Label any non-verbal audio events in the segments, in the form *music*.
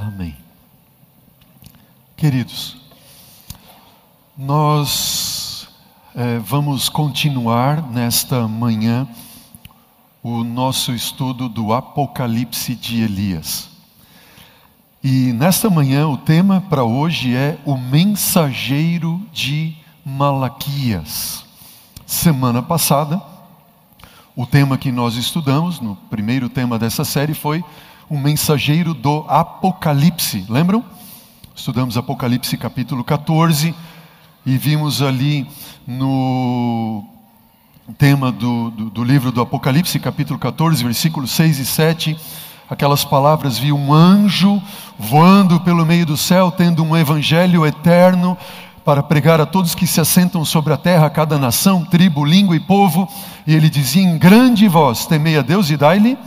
Amém. Queridos, nós é, vamos continuar nesta manhã o nosso estudo do Apocalipse de Elias. E nesta manhã o tema para hoje é o mensageiro de Malaquias. Semana passada, o tema que nós estudamos, no primeiro tema dessa série, foi o mensageiro do Apocalipse. Lembram? Estudamos Apocalipse capítulo 14 e vimos ali no tema do, do, do, livro do Apocalipse, capítulo 14, versículos 6 e 7, aquelas palavras: vi um anjo voando pelo meio do céu, tendo um evangelho eterno para pregar a todos que se assentam sobre a terra, a cada nação, tribo, língua e povo. E ele dizia em grande voz: Temei a Deus e dai-lhe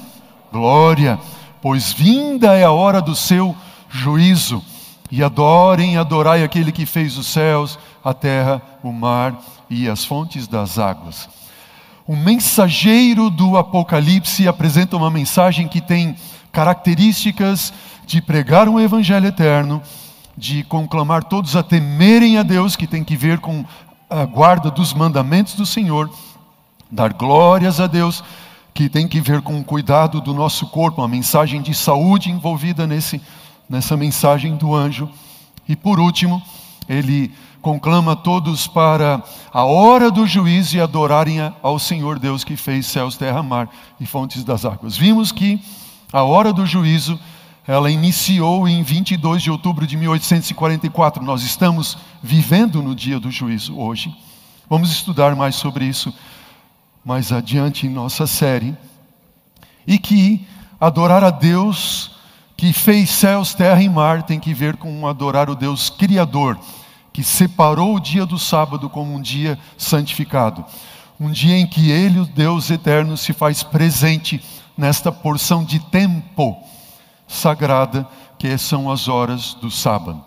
glória, pois vinda é a hora do seu juízo. E adorem, adorai aquele que fez os céus, a terra, o mar e as fontes das águas. O mensageiro do Apocalipse apresenta uma mensagem que tem características de pregar um evangelho eterno, de conclamar todos a temerem a Deus, que tem que ver com a guarda dos mandamentos do Senhor, dar glórias a Deus, que tem que ver com o cuidado do nosso corpo, uma mensagem de saúde envolvida nesse, nessa mensagem do anjo. E por último, ele conclama todos para a hora do juízo e adorarem ao Senhor Deus que fez céus, terra, mar e fontes das águas. Vimos que a hora do juízo ela iniciou em 22 de outubro de 1844. Nós estamos vivendo no dia do juízo hoje. Vamos estudar mais sobre isso mais adiante em nossa série. E que adorar a Deus que fez céus, terra e mar tem que ver com adorar o Deus Criador, que separou o dia do sábado como um dia santificado. Um dia em que Ele, o Deus eterno, se faz presente nesta porção de tempo sagrada que são as horas do sábado.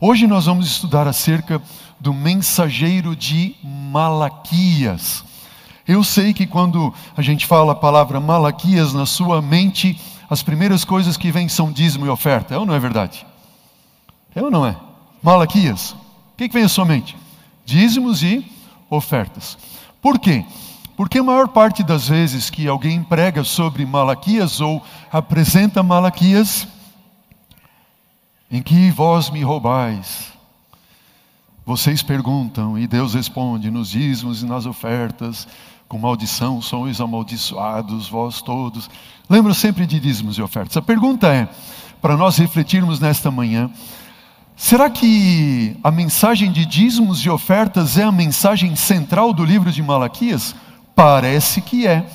Hoje nós vamos estudar acerca do mensageiro de Malaquias. Eu sei que quando a gente fala a palavra Malaquias na sua mente, as primeiras coisas que vêm são dízimo e oferta. É ou não é verdade? É ou não é? Malaquias. O que, que vem à sua mente? Dízimos e ofertas. Por quê? Porque a maior parte das vezes que alguém prega sobre Malaquias ou apresenta Malaquias, em que vós me roubais, vocês perguntam e Deus responde nos dízimos e nas ofertas, com maldição sois amaldiçoados, vós todos. Lembra sempre de dízimos e ofertas. A pergunta é, para nós refletirmos nesta manhã, será que a mensagem de dízimos e ofertas é a mensagem central do livro de Malaquias? Parece que é,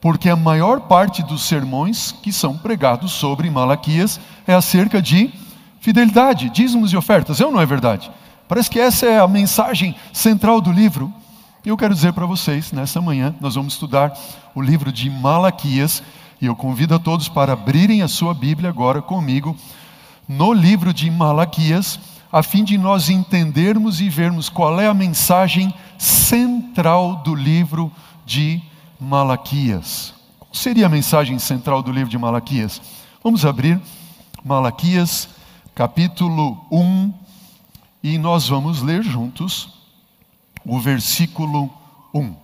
porque a maior parte dos sermões que são pregados sobre Malaquias é acerca de fidelidade, dízimos e ofertas. É ou não é verdade? Parece que essa é a mensagem central do livro. E eu quero dizer para vocês, nessa manhã, nós vamos estudar o livro de Malaquias, e eu convido a todos para abrirem a sua Bíblia agora comigo, no livro de Malaquias, a fim de nós entendermos e vermos qual é a mensagem central do livro de Malaquias. Qual seria a mensagem central do livro de Malaquias? Vamos abrir Malaquias, capítulo 1, e nós vamos ler juntos o versículo 1.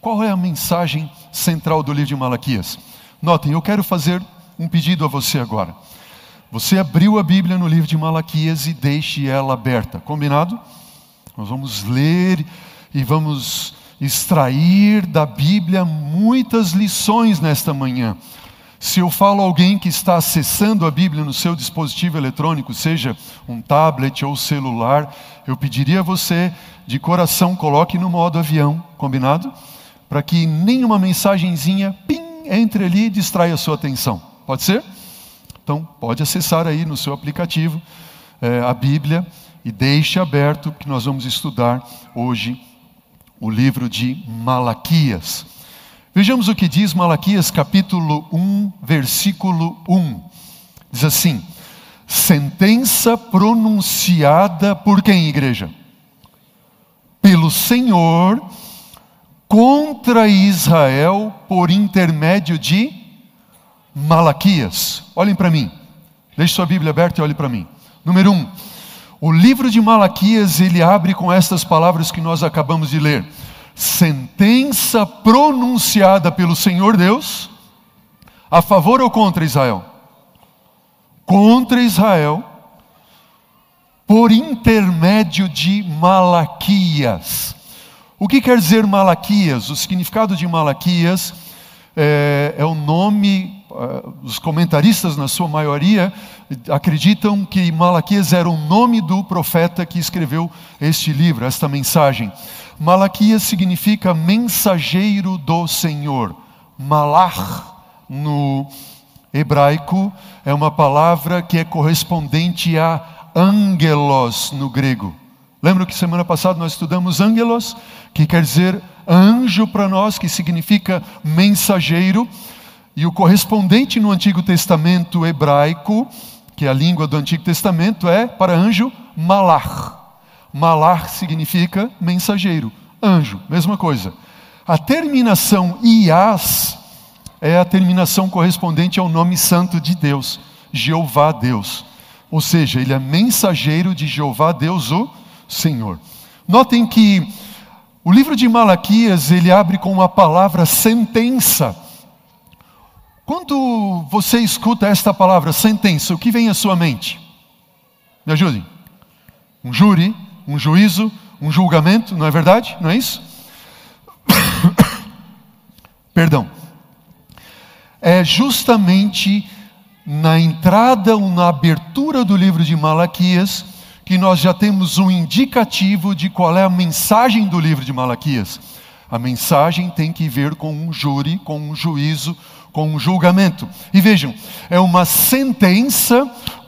Qual é a mensagem central do livro de Malaquias? Notem, eu quero fazer um pedido a você agora. Você abriu a Bíblia no livro de Malaquias e deixe ela aberta, combinado? Nós vamos ler e vamos extrair da Bíblia muitas lições nesta manhã. Se eu falo a alguém que está acessando a Bíblia no seu dispositivo eletrônico, seja um tablet ou celular, eu pediria a você, de coração, coloque no modo avião, combinado? Para que nenhuma mensagenzinha, pim, entre ali e distraia a sua atenção. Pode ser? Então, pode acessar aí no seu aplicativo é, a Bíblia e deixe aberto que nós vamos estudar hoje o livro de Malaquias. Vejamos o que diz Malaquias capítulo 1, versículo 1. Diz assim: sentença pronunciada por quem, igreja? Pelo Senhor contra Israel por intermédio de Malaquias. Olhem para mim. Deixe sua Bíblia aberta e olhe para mim. Número um, o livro de Malaquias ele abre com estas palavras que nós acabamos de ler: sentença pronunciada pelo Senhor Deus a favor ou contra Israel? Contra Israel, por intermédio de Malaquias. O que quer dizer Malaquias? O significado de Malaquias é, é o nome, uh, os comentaristas, na sua maioria, acreditam que Malaquias era o nome do profeta que escreveu este livro, esta mensagem. Malaquias significa mensageiro do Senhor. Malach, no hebraico, é uma palavra que é correspondente a angelos no grego. Lembra que semana passada nós estudamos angelos, que quer dizer anjo para nós, que significa mensageiro, e o correspondente no Antigo Testamento hebraico, que é a língua do Antigo Testamento, é para anjo malach. Malach significa mensageiro, anjo, mesma coisa. A terminação ias é a terminação correspondente ao nome santo de Deus, Jeová Deus. Ou seja, ele é mensageiro de Jeová Deus, o Senhor. Notem que o livro de Malaquias, ele abre com uma palavra sentença. Quando você escuta esta palavra sentença, o que vem à sua mente? Me ajudem. Um júri, um juízo, um julgamento, não é verdade? Não é isso? *coughs* Perdão. É justamente na entrada ou na abertura do livro de Malaquias que nós já temos um indicativo de qual é a mensagem do livro de Malaquias. A mensagem tem que ver com um júri, com um juízo, com um julgamento. E vejam, é uma sentença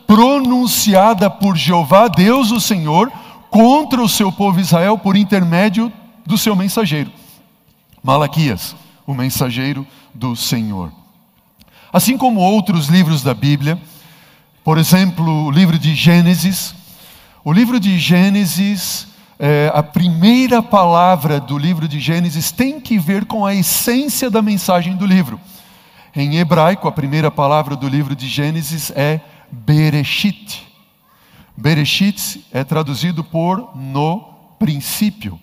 pronunciada por Jeová, Deus o Senhor, contra o seu povo Israel por intermédio do seu mensageiro. Malaquias, o mensageiro do Senhor. Assim como outros livros da Bíblia, por exemplo, o livro de Gênesis, o livro de Gênesis, é, a primeira palavra do livro de Gênesis tem que ver com a essência da mensagem do livro. Em hebraico, a primeira palavra do livro de Gênesis é Bereshit. Bereshit é traduzido por no princípio.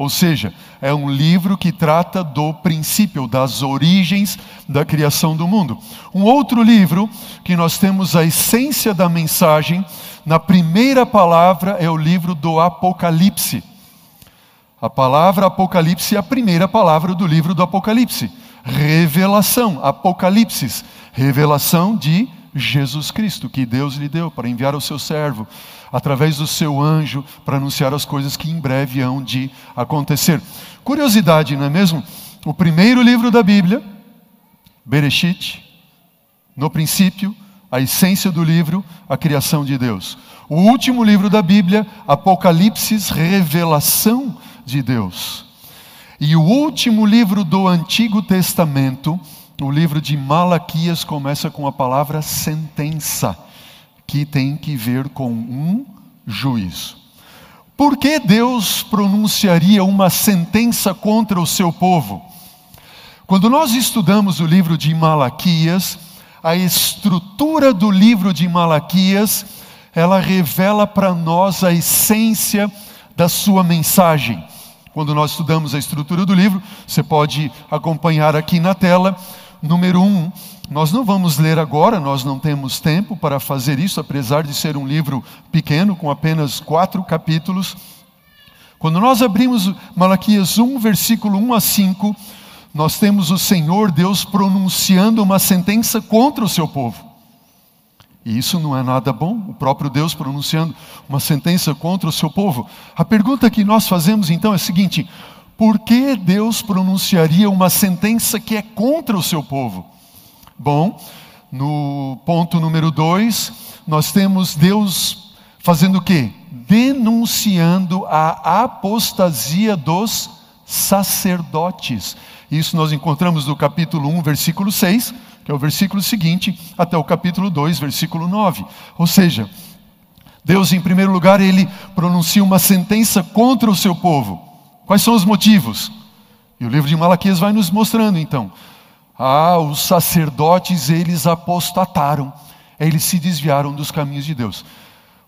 Ou seja, é um livro que trata do princípio, das origens da criação do mundo. Um outro livro que nós temos a essência da mensagem, na primeira palavra, é o livro do Apocalipse. A palavra Apocalipse é a primeira palavra do livro do Apocalipse. Revelação, Apocalipse, revelação de Jesus Cristo, que Deus lhe deu para enviar o seu servo através do seu anjo para anunciar as coisas que em breve hão de acontecer. Curiosidade, não é mesmo? O primeiro livro da Bíblia, Bereshit, no princípio, a essência do livro, a criação de Deus. O último livro da Bíblia, Apocalipse, revelação de Deus. E o último livro do Antigo Testamento, o livro de Malaquias, começa com a palavra sentença que tem que ver com um juízo. Por que Deus pronunciaria uma sentença contra o seu povo? Quando nós estudamos o livro de Malaquias, a estrutura do livro de Malaquias, ela revela para nós a essência da sua mensagem. Quando nós estudamos a estrutura do livro, você pode acompanhar aqui na tela. Número um, nós não vamos ler agora, nós não temos tempo para fazer isso, apesar de ser um livro pequeno, com apenas quatro capítulos. Quando nós abrimos Malaquias 1, versículo 1 a 5, nós temos o Senhor Deus pronunciando uma sentença contra o seu povo. E isso não é nada bom, o próprio Deus pronunciando uma sentença contra o seu povo. A pergunta que nós fazemos então é a seguinte: por que Deus pronunciaria uma sentença que é contra o seu povo? Bom, no ponto número dois, nós temos Deus fazendo o quê? Denunciando a apostasia dos sacerdotes. Isso nós encontramos no capítulo 1, versículo 6, que é o versículo seguinte, até o capítulo 2, versículo 9. Ou seja, Deus, em primeiro lugar, ele pronuncia uma sentença contra o seu povo. Quais são os motivos? E o livro de Malaquias vai nos mostrando então. Ah, os sacerdotes, eles apostataram. Eles se desviaram dos caminhos de Deus.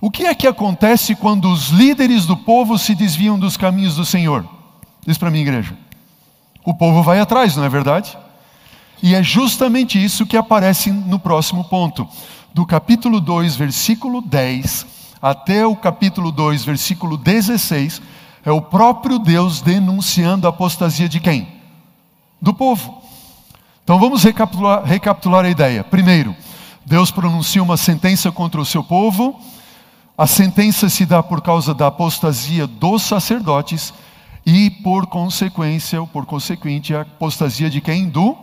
O que é que acontece quando os líderes do povo se desviam dos caminhos do Senhor? Diz para mim, igreja. O povo vai atrás, não é verdade? E é justamente isso que aparece no próximo ponto. Do capítulo 2, versículo 10, até o capítulo 2, versículo 16, é o próprio Deus denunciando a apostasia de quem? Do povo. Então vamos recapitular, recapitular a ideia. Primeiro, Deus pronuncia uma sentença contra o seu povo a sentença se dá por causa da apostasia dos sacerdotes e por consequência, ou por consequente, a apostasia de quem? Do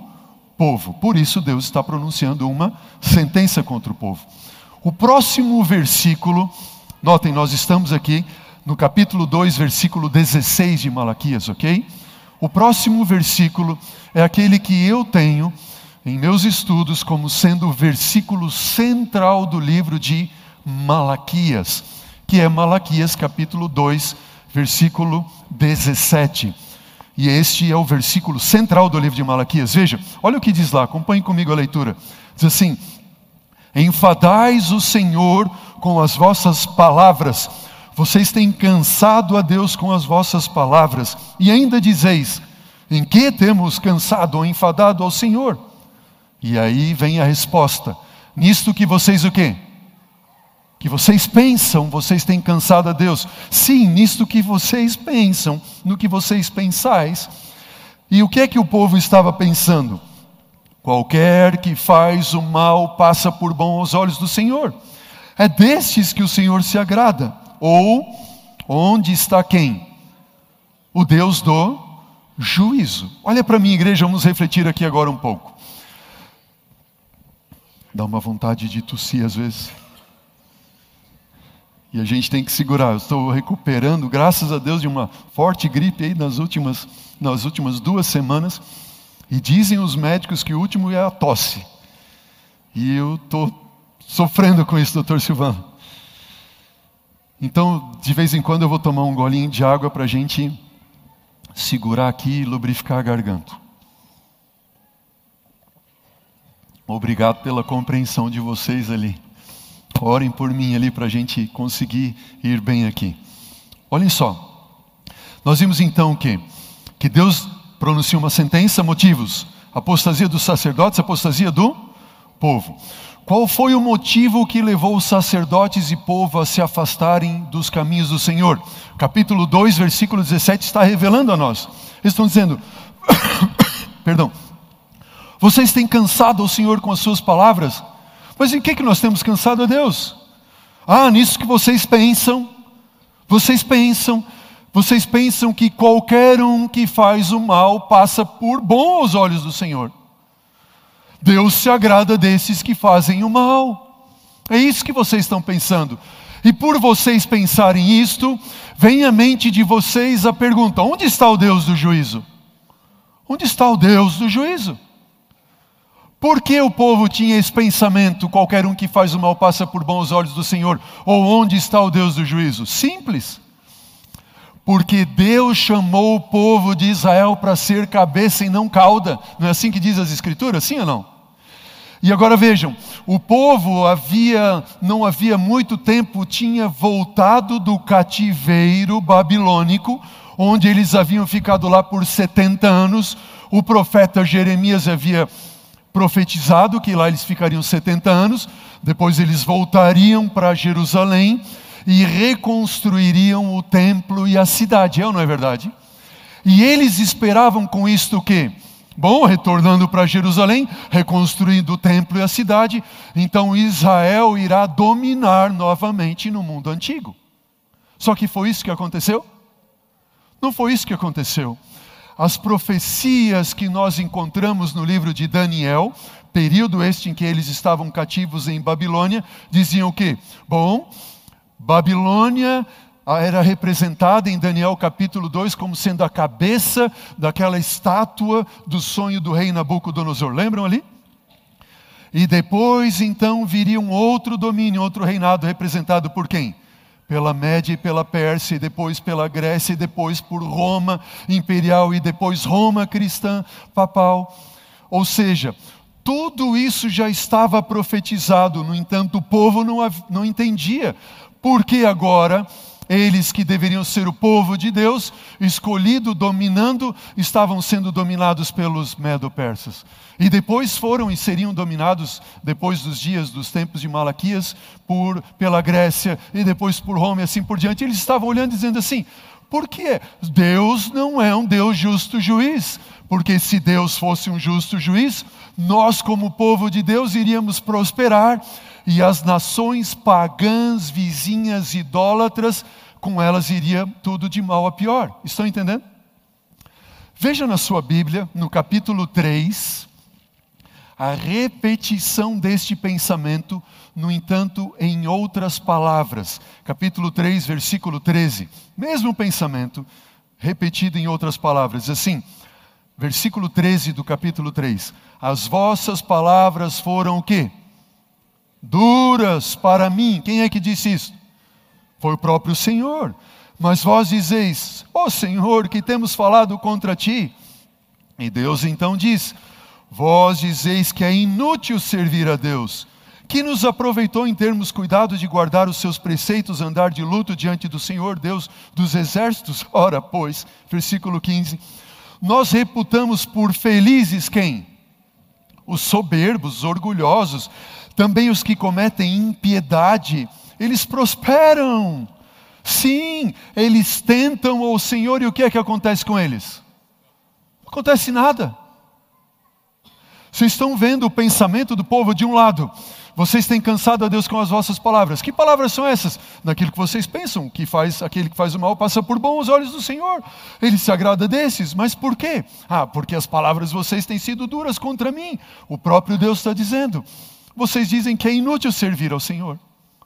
povo. Por isso Deus está pronunciando uma sentença contra o povo. O próximo versículo, notem, nós estamos aqui no capítulo 2, versículo 16 de Malaquias, ok? O próximo versículo é aquele que eu tenho em meus estudos como sendo o versículo central do livro de Malaquias, que é Malaquias capítulo 2, versículo 17. E este é o versículo central do livro de Malaquias. Veja, olha o que diz lá, acompanhe comigo a leitura. Diz assim: Enfadais o Senhor com as vossas palavras, vocês têm cansado a Deus com as vossas palavras, e ainda dizeis: Em que temos cansado ou enfadado ao Senhor? E aí vem a resposta: Nisto que vocês o quê? que vocês pensam, vocês têm cansado a Deus. Sim, nisto que vocês pensam, no que vocês pensais. E o que é que o povo estava pensando? Qualquer que faz o mal passa por bom aos olhos do Senhor. É destes que o Senhor se agrada. Ou, onde está quem? O Deus do juízo. Olha para mim, igreja, vamos refletir aqui agora um pouco. Dá uma vontade de tossir às vezes. E a gente tem que segurar. Eu estou recuperando, graças a Deus, de uma forte gripe aí nas últimas, nas últimas duas semanas. E dizem os médicos que o último é a tosse. E eu estou sofrendo com isso, doutor Silvano. Então, de vez em quando eu vou tomar um golinho de água para a gente segurar aqui e lubrificar a garganta. Obrigado pela compreensão de vocês ali. Orem por mim ali para a gente conseguir ir bem aqui. Olhem só. Nós vimos então que, que Deus pronuncia uma sentença, motivos: apostasia dos sacerdotes, apostasia do povo. Qual foi o motivo que levou os sacerdotes e povo a se afastarem dos caminhos do Senhor? Capítulo 2, versículo 17 está revelando a nós. Eles estão dizendo: *coughs* Perdão. Vocês têm cansado o Senhor com as suas palavras? Mas em que, que nós temos cansado a Deus? Ah, nisso que vocês pensam, vocês pensam, vocês pensam que qualquer um que faz o mal passa por bom aos olhos do Senhor. Deus se agrada desses que fazem o mal. É isso que vocês estão pensando. E por vocês pensarem isto, vem à mente de vocês a pergunta: onde está o Deus do juízo? Onde está o Deus do juízo? Por que o povo tinha esse pensamento? Qualquer um que faz o mal passa por bons olhos do Senhor. Ou onde está o Deus do juízo? Simples. Porque Deus chamou o povo de Israel para ser cabeça e não cauda. Não é assim que diz as Escrituras? Sim ou não? E agora vejam, o povo havia, não havia muito tempo, tinha voltado do cativeiro babilônico, onde eles haviam ficado lá por 70 anos. O profeta Jeremias havia profetizado que lá eles ficariam 70 anos, depois eles voltariam para Jerusalém e reconstruiriam o templo e a cidade, é ou não é verdade? E eles esperavam com isto o quê? Bom, retornando para Jerusalém, reconstruindo o templo e a cidade, então Israel irá dominar novamente no mundo antigo. Só que foi isso que aconteceu? Não foi isso que aconteceu as profecias que nós encontramos no livro de Daniel, período este em que eles estavam cativos em Babilônia, diziam o quê? Bom, Babilônia era representada em Daniel capítulo 2 como sendo a cabeça daquela estátua do sonho do rei Nabucodonosor. Lembram ali? E depois então viria um outro domínio, outro reinado representado por quem? pela Média e pela Pérsia, e depois pela Grécia, e depois por Roma imperial, e depois Roma cristã papal. Ou seja, Tudo isso já estava profetizado, no entanto, o povo não, não entendia. Porque agora eles que deveriam ser o povo de Deus, escolhido, dominando, estavam sendo dominados pelos medo-persas. E depois foram e seriam dominados, depois dos dias dos tempos de Malaquias, por, pela Grécia e depois por Roma e assim por diante. Eles estavam olhando dizendo assim: por quê? Deus não é um Deus justo juiz. Porque se Deus fosse um justo juiz, nós, como povo de Deus, iríamos prosperar e as nações pagãs, vizinhas, idólatras, com elas iria tudo de mal a pior. Estão entendendo? Veja na sua Bíblia, no capítulo 3, a repetição deste pensamento, no entanto, em outras palavras. Capítulo 3, versículo 13. Mesmo pensamento, repetido em outras palavras. Assim, versículo 13 do capítulo 3. As vossas palavras foram o quê? Duras para mim. Quem é que disse isso? Foi o próprio Senhor. Mas vós dizeis: Ó oh, Senhor, que temos falado contra ti. E Deus então diz: Vós dizeis que é inútil servir a Deus. Que nos aproveitou em termos cuidado de guardar os seus preceitos, andar de luto diante do Senhor, Deus dos exércitos? *laughs* Ora, pois, versículo 15: Nós reputamos por felizes quem? Os soberbos, os orgulhosos, também os que cometem impiedade, eles prosperam. Sim, eles tentam o Senhor e o que é que acontece com eles? Não acontece nada. Vocês estão vendo o pensamento do povo de um lado. Vocês têm cansado a Deus com as vossas palavras. Que palavras são essas? Naquilo que vocês pensam, que faz aquele que faz o mal passa por bom os olhos do Senhor. Ele se agrada desses. Mas por quê? Ah, porque as palavras de vocês têm sido duras contra mim. O próprio Deus está dizendo vocês dizem que é inútil servir ao Senhor.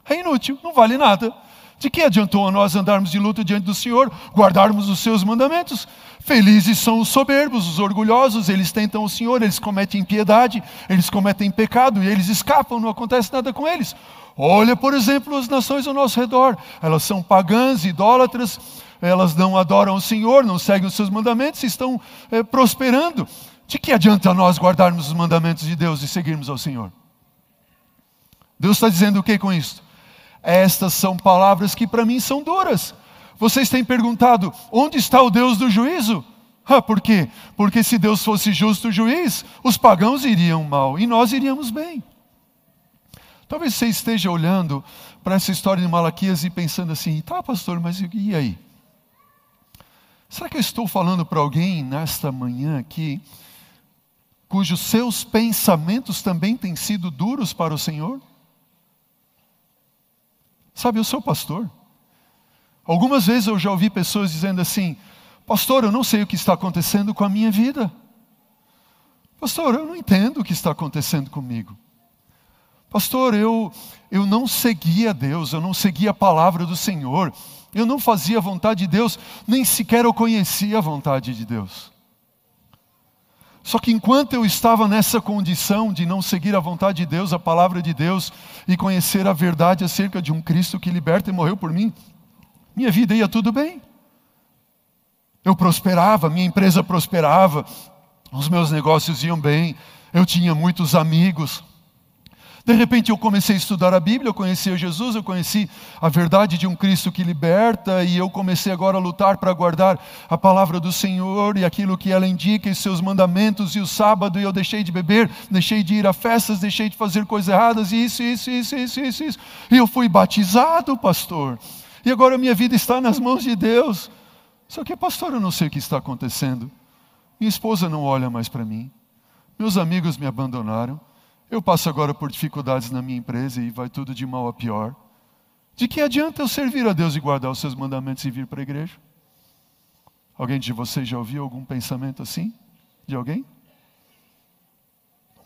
É inútil, não vale nada. De que adiantou a nós andarmos de luta diante do Senhor, guardarmos os seus mandamentos? Felizes são os soberbos, os orgulhosos, eles tentam o Senhor, eles cometem impiedade, eles cometem pecado e eles escapam, não acontece nada com eles. Olha, por exemplo, as nações ao nosso redor, elas são pagãs, idólatras, elas não adoram o Senhor, não seguem os seus mandamentos, estão é, prosperando. De que adianta nós guardarmos os mandamentos de Deus e seguirmos ao Senhor? Deus está dizendo o que com isso? Estas são palavras que para mim são duras. Vocês têm perguntado: onde está o Deus do juízo? Ah, por quê? Porque se Deus fosse justo juiz, os pagãos iriam mal e nós iríamos bem. Talvez você esteja olhando para essa história de Malaquias e pensando assim: tá, pastor, mas e aí? Será que eu estou falando para alguém nesta manhã aqui, cujos seus pensamentos também têm sido duros para o Senhor? Sabe, eu sou pastor. Algumas vezes eu já ouvi pessoas dizendo assim: Pastor, eu não sei o que está acontecendo com a minha vida. Pastor, eu não entendo o que está acontecendo comigo. Pastor, eu, eu não seguia Deus, eu não seguia a palavra do Senhor, eu não fazia a vontade de Deus, nem sequer eu conhecia a vontade de Deus. Só que enquanto eu estava nessa condição de não seguir a vontade de Deus, a palavra de Deus, e conhecer a verdade acerca de um Cristo que liberta e morreu por mim, minha vida ia tudo bem. Eu prosperava, minha empresa prosperava, os meus negócios iam bem, eu tinha muitos amigos. De repente eu comecei a estudar a Bíblia, eu conheci a Jesus, eu conheci a verdade de um Cristo que liberta, e eu comecei agora a lutar para guardar a palavra do Senhor e aquilo que ela indica, e seus mandamentos, e o sábado, e eu deixei de beber, deixei de ir a festas, deixei de fazer coisas erradas, e isso, isso, isso, isso, isso, isso. E eu fui batizado, pastor. E agora minha vida está nas mãos de Deus. Só que, pastor, eu não sei o que está acontecendo. Minha esposa não olha mais para mim. Meus amigos me abandonaram. Eu passo agora por dificuldades na minha empresa e vai tudo de mal a pior. De que adianta eu servir a Deus e guardar os seus mandamentos e vir para a igreja? Alguém de vocês já ouviu algum pensamento assim? De alguém?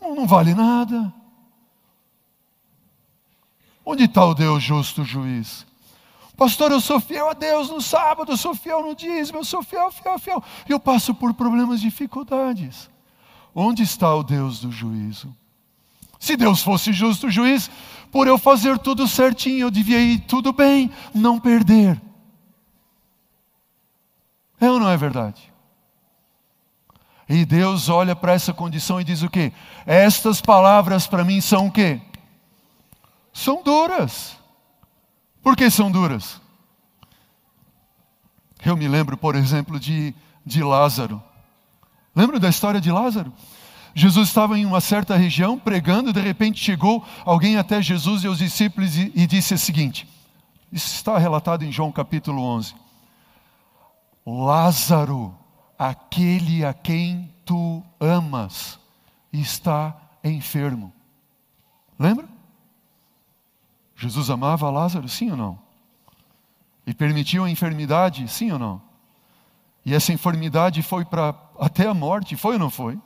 Não, não vale nada. Onde está o Deus justo juiz? Pastor, eu sou fiel a Deus no sábado, eu sou fiel no dízimo, eu sou fiel, fiel, fiel. Eu passo por problemas, dificuldades. Onde está o Deus do juízo? Se Deus fosse justo juiz, por eu fazer tudo certinho, eu devia ir tudo bem, não perder. É ou não é verdade? E Deus olha para essa condição e diz o quê? Estas palavras para mim são o quê? São duras. Por que são duras? Eu me lembro, por exemplo, de, de Lázaro. Lembra da história de Lázaro? Jesus estava em uma certa região pregando, de repente chegou alguém até Jesus e os discípulos e, e disse o seguinte: Isso está relatado em João capítulo 11. Lázaro, aquele a quem tu amas, está enfermo. Lembra? Jesus amava Lázaro, sim ou não? E permitiu a enfermidade, sim ou não? E essa enfermidade foi para até a morte, foi ou não foi?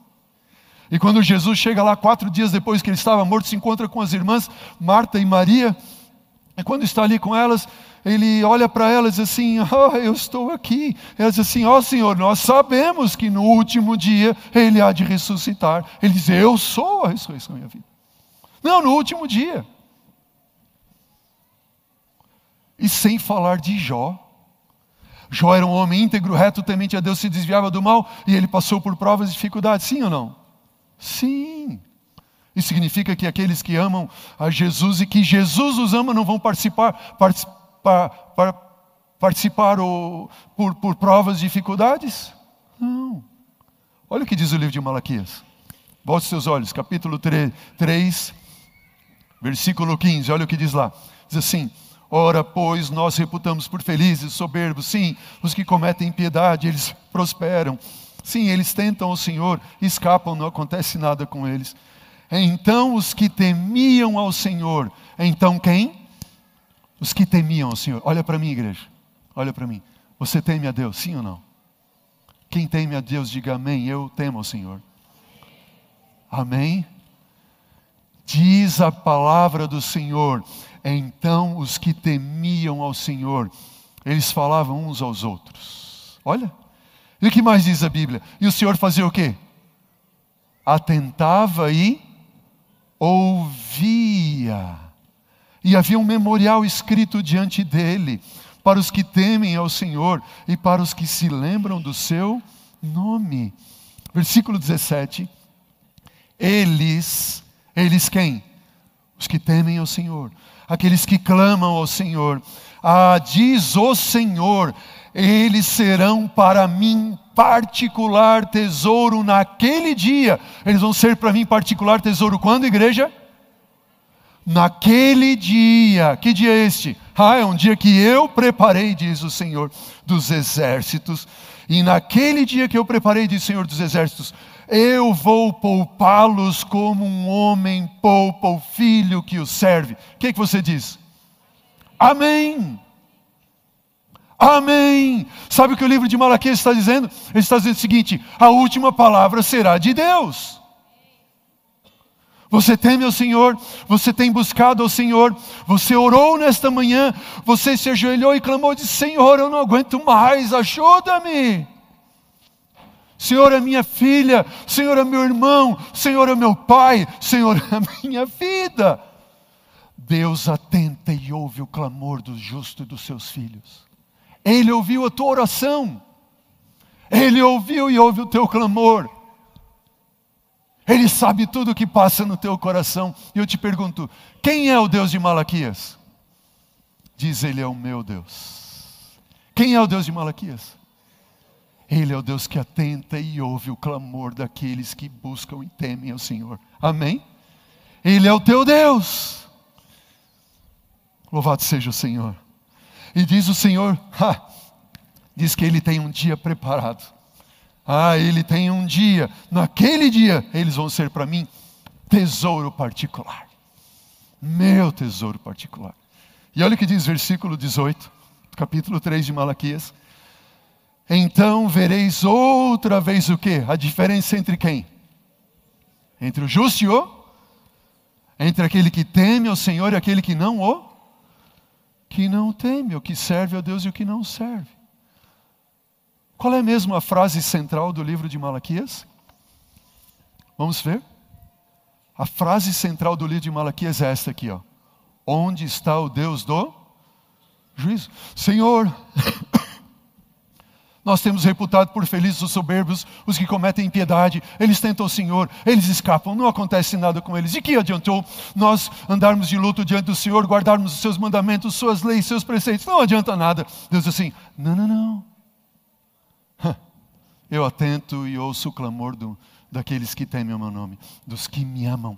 E quando Jesus chega lá, quatro dias depois que ele estava morto, se encontra com as irmãs Marta e Maria. E quando está ali com elas, ele olha para elas assim: oh, eu estou aqui. Elas assim: Ó oh, Senhor, nós sabemos que no último dia ele há de ressuscitar. Ele diz: Eu sou a ressurreição e a vida. Não, no último dia. E sem falar de Jó. Jó era um homem íntegro, reto, temente a Deus, se desviava do mal e ele passou por provas e dificuldades, sim ou não? Sim. Isso significa que aqueles que amam a Jesus e que Jesus os ama não vão participar, participar, participar ou, por, por provas e dificuldades? Não. Olha o que diz o livro de Malaquias. Volte seus olhos, capítulo 3, 3, versículo 15. Olha o que diz lá. Diz assim: Ora, pois, nós reputamos por felizes, soberbos, sim, os que cometem impiedade, eles prosperam. Sim, eles tentam o Senhor, escapam, não acontece nada com eles. Então os que temiam ao Senhor, então quem? Os que temiam ao Senhor. Olha para mim, igreja. Olha para mim. Você teme a Deus, sim ou não? Quem teme a Deus, diga amém. Eu temo ao Senhor. Amém? Diz a palavra do Senhor. Então os que temiam ao Senhor, eles falavam uns aos outros. Olha. E o que mais diz a Bíblia? E o Senhor fazia o quê? Atentava e ouvia. E havia um memorial escrito diante dele para os que temem ao Senhor e para os que se lembram do seu nome. Versículo 17. Eles, eles quem? Os que temem ao Senhor, aqueles que clamam ao Senhor. Ah, diz o Senhor: eles serão para mim particular tesouro naquele dia. Eles vão ser para mim particular tesouro quando, igreja? Naquele dia. Que dia é este? Ah, é um dia que eu preparei, diz o Senhor dos exércitos. E naquele dia que eu preparei, diz o Senhor dos exércitos, eu vou poupá-los como um homem poupa o filho que o serve. O que, que você diz? Amém. Amém. Sabe o que o livro de Malaquias está dizendo? Ele está dizendo o seguinte: a última palavra será de Deus. Você teme ao Senhor, você tem buscado ao Senhor, você orou nesta manhã, você se ajoelhou e clamou de Senhor, eu não aguento mais, ajuda-me. Senhor é minha filha, Senhor é meu irmão, Senhor é meu pai, Senhor é minha vida. Deus atenta e ouve o clamor do justo e dos seus filhos. Ele ouviu a tua oração. Ele ouviu e ouve o teu clamor. Ele sabe tudo o que passa no teu coração. E eu te pergunto: quem é o Deus de Malaquias? Diz ele é o meu Deus. Quem é o Deus de Malaquias? Ele é o Deus que atenta e ouve o clamor daqueles que buscam e temem ao Senhor. Amém? Ele é o teu Deus. Louvado seja o Senhor. E diz o Senhor, ha, diz que Ele tem um dia preparado. Ah, Ele tem um dia, naquele dia, eles vão ser para mim tesouro particular. Meu tesouro particular. E olha o que diz versículo 18, capítulo 3 de Malaquias. Então vereis outra vez o que? A diferença entre quem? Entre o justo e o? Entre aquele que teme ao Senhor e aquele que não o? Que não teme, o que serve a Deus e o que não serve. Qual é mesmo a frase central do livro de Malaquias? Vamos ver? A frase central do livro de Malaquias é esta aqui, ó. Onde está o Deus do juízo? Senhor, Nós temos reputado por felizes os soberbos, os que cometem impiedade, eles tentam o Senhor, eles escapam, não acontece nada com eles. E que adiantou nós andarmos de luto diante do Senhor, guardarmos os seus mandamentos, suas leis, seus preceitos? Não adianta nada. Deus diz assim: não, não, não. Eu atento e ouço o clamor do, daqueles que temem o meu nome, dos que me amam.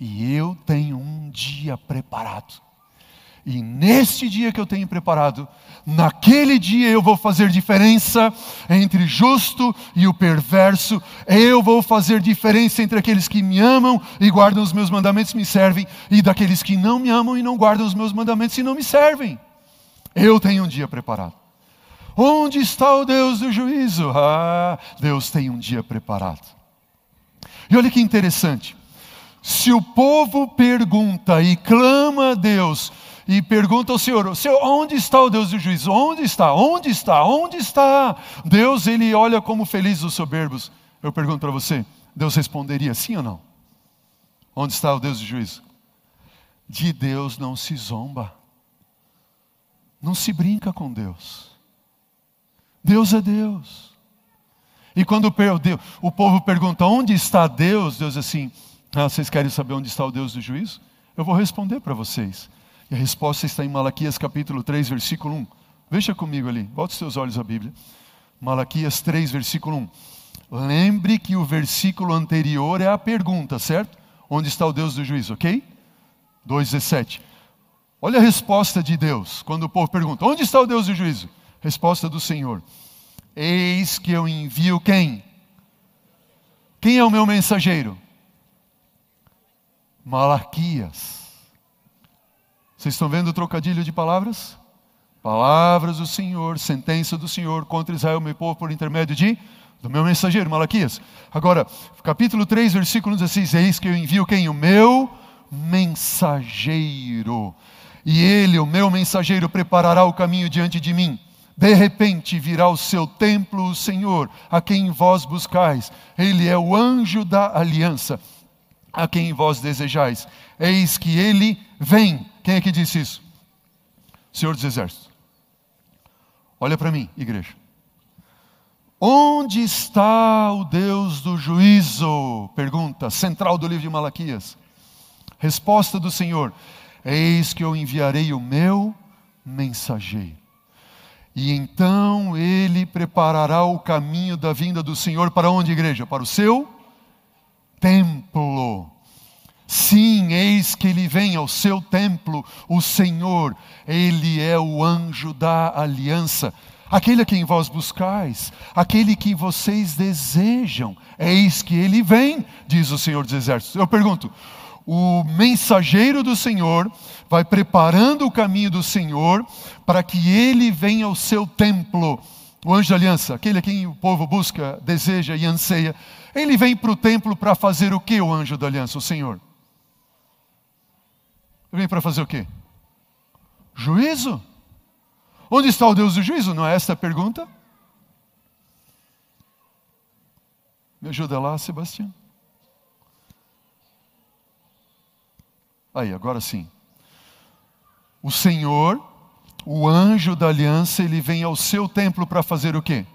E eu tenho um dia preparado e neste dia que eu tenho preparado, naquele dia eu vou fazer diferença entre justo e o perverso. Eu vou fazer diferença entre aqueles que me amam e guardam os meus mandamentos e me servem, e daqueles que não me amam e não guardam os meus mandamentos e não me servem. Eu tenho um dia preparado. Onde está o Deus do juízo? Ah, Deus tem um dia preparado. E olha que interessante. Se o povo pergunta e clama a Deus e pergunta ao Senhor: Senhor, onde está o Deus do juízo? Onde está? Onde está? Onde está? Deus, ele olha como felizes os soberbos. Eu pergunto para você: Deus responderia sim ou não? Onde está o Deus do juízo? De Deus não se zomba, não se brinca com Deus. Deus é Deus. E quando o povo pergunta onde está Deus, Deus assim: ah, vocês querem saber onde está o Deus do juízo? Eu vou responder para vocês. E a resposta está em Malaquias capítulo 3, versículo 1. Veja comigo ali, os seus olhos à Bíblia. Malaquias 3, versículo 1. Lembre que o versículo anterior é a pergunta, certo? Onde está o Deus do juízo, ok? 2,17. Olha a resposta de Deus, quando o povo pergunta: Onde está o Deus do juízo? Resposta do Senhor: Eis que eu envio quem? Quem é o meu mensageiro? Malaquias. Vocês estão vendo o trocadilho de palavras? Palavras do Senhor, sentença do Senhor contra Israel, meu povo, por intermédio de do meu mensageiro, Malaquias. Agora, capítulo 3, versículo 16: Eis que eu envio quem? O meu mensageiro. E ele, o meu mensageiro, preparará o caminho diante de mim. De repente virá o seu templo o Senhor, a quem vós buscais. Ele é o anjo da aliança, a quem vós desejais. Eis que ele vem quem é que disse isso? Senhor dos Exércitos. Olha para mim, igreja. Onde está o Deus do juízo? Pergunta central do livro de Malaquias. Resposta do Senhor: Eis que eu enviarei o meu mensageiro. E então ele preparará o caminho da vinda do Senhor para onde, igreja? Para o seu templo. Sim, eis que ele vem ao seu templo, o Senhor, ele é o anjo da aliança, aquele a quem vós buscais, aquele que vocês desejam, eis que ele vem, diz o Senhor dos Exércitos. Eu pergunto, o mensageiro do Senhor vai preparando o caminho do Senhor para que ele venha ao seu templo. O anjo da aliança, aquele a quem o povo busca, deseja e anseia, ele vem para o templo para fazer o que o anjo da aliança, o Senhor? Vem para fazer o quê? Juízo. Onde está o Deus do juízo? Não é esta a pergunta? Me ajuda lá, Sebastião. Aí, agora sim. O Senhor, o anjo da aliança, ele vem ao seu templo para fazer o quê?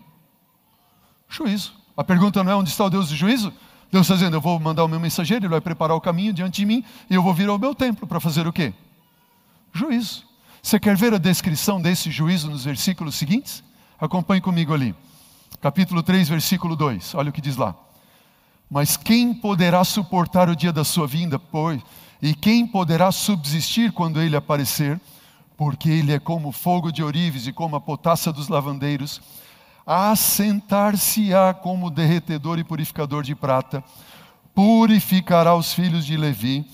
Juízo. A pergunta não é onde está o Deus do juízo? Deus está dizendo: Eu vou mandar o meu mensageiro, ele vai preparar o caminho diante de mim, e eu vou vir ao meu templo para fazer o quê? Juízo. Você quer ver a descrição desse juízo nos versículos seguintes? Acompanhe comigo ali. Capítulo 3, versículo 2. Olha o que diz lá. Mas quem poderá suportar o dia da sua vinda, pois? E quem poderá subsistir quando ele aparecer? Porque ele é como fogo de orives e como a potassa dos lavandeiros assentar-se-á como derretedor e purificador de prata, purificará os filhos de Levi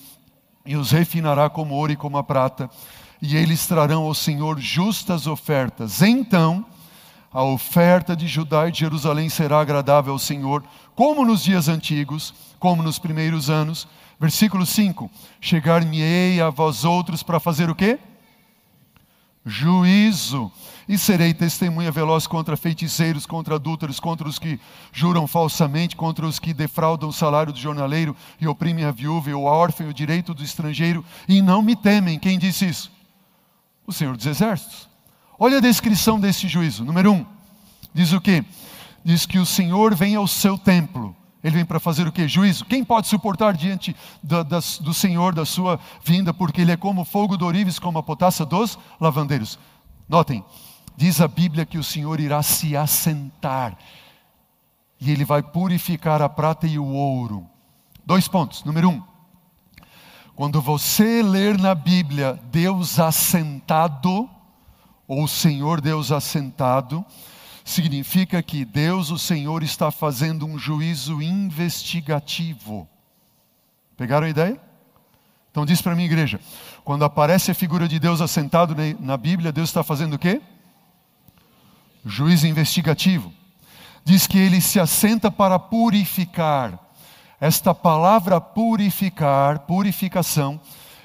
e os refinará como ouro e como a prata, e eles trarão ao Senhor justas ofertas. Então, a oferta de Judá e de Jerusalém será agradável ao Senhor, como nos dias antigos, como nos primeiros anos. Versículo 5: Chegar-me-ei a vós outros para fazer o quê? Juízo e serei testemunha veloz contra feiticeiros, contra adúlteros, contra os que juram falsamente, contra os que defraudam o salário do jornaleiro e oprimem a viúva e o órfão e o direito do estrangeiro, e não me temem. Quem disse isso? O Senhor dos Exércitos. Olha a descrição desse juízo. Número um, Diz o quê? Diz que o Senhor vem ao seu templo. Ele vem para fazer o quê? Juízo. Quem pode suportar diante da, da, do Senhor, da sua vinda, porque ele é como fogo do orives, como a potassa dos lavandeiros. Notem, diz a Bíblia que o Senhor irá se assentar e ele vai purificar a prata e o ouro. Dois pontos. Número um, quando você ler na Bíblia Deus assentado, ou Senhor Deus assentado, significa que Deus, o Senhor, está fazendo um juízo investigativo. Pegaram a ideia? Então diz para mim, igreja, quando aparece a figura de Deus assentado na Bíblia, Deus está fazendo o quê? Juízo investigativo. Diz que ele se assenta para purificar. Esta palavra purificar, purificação,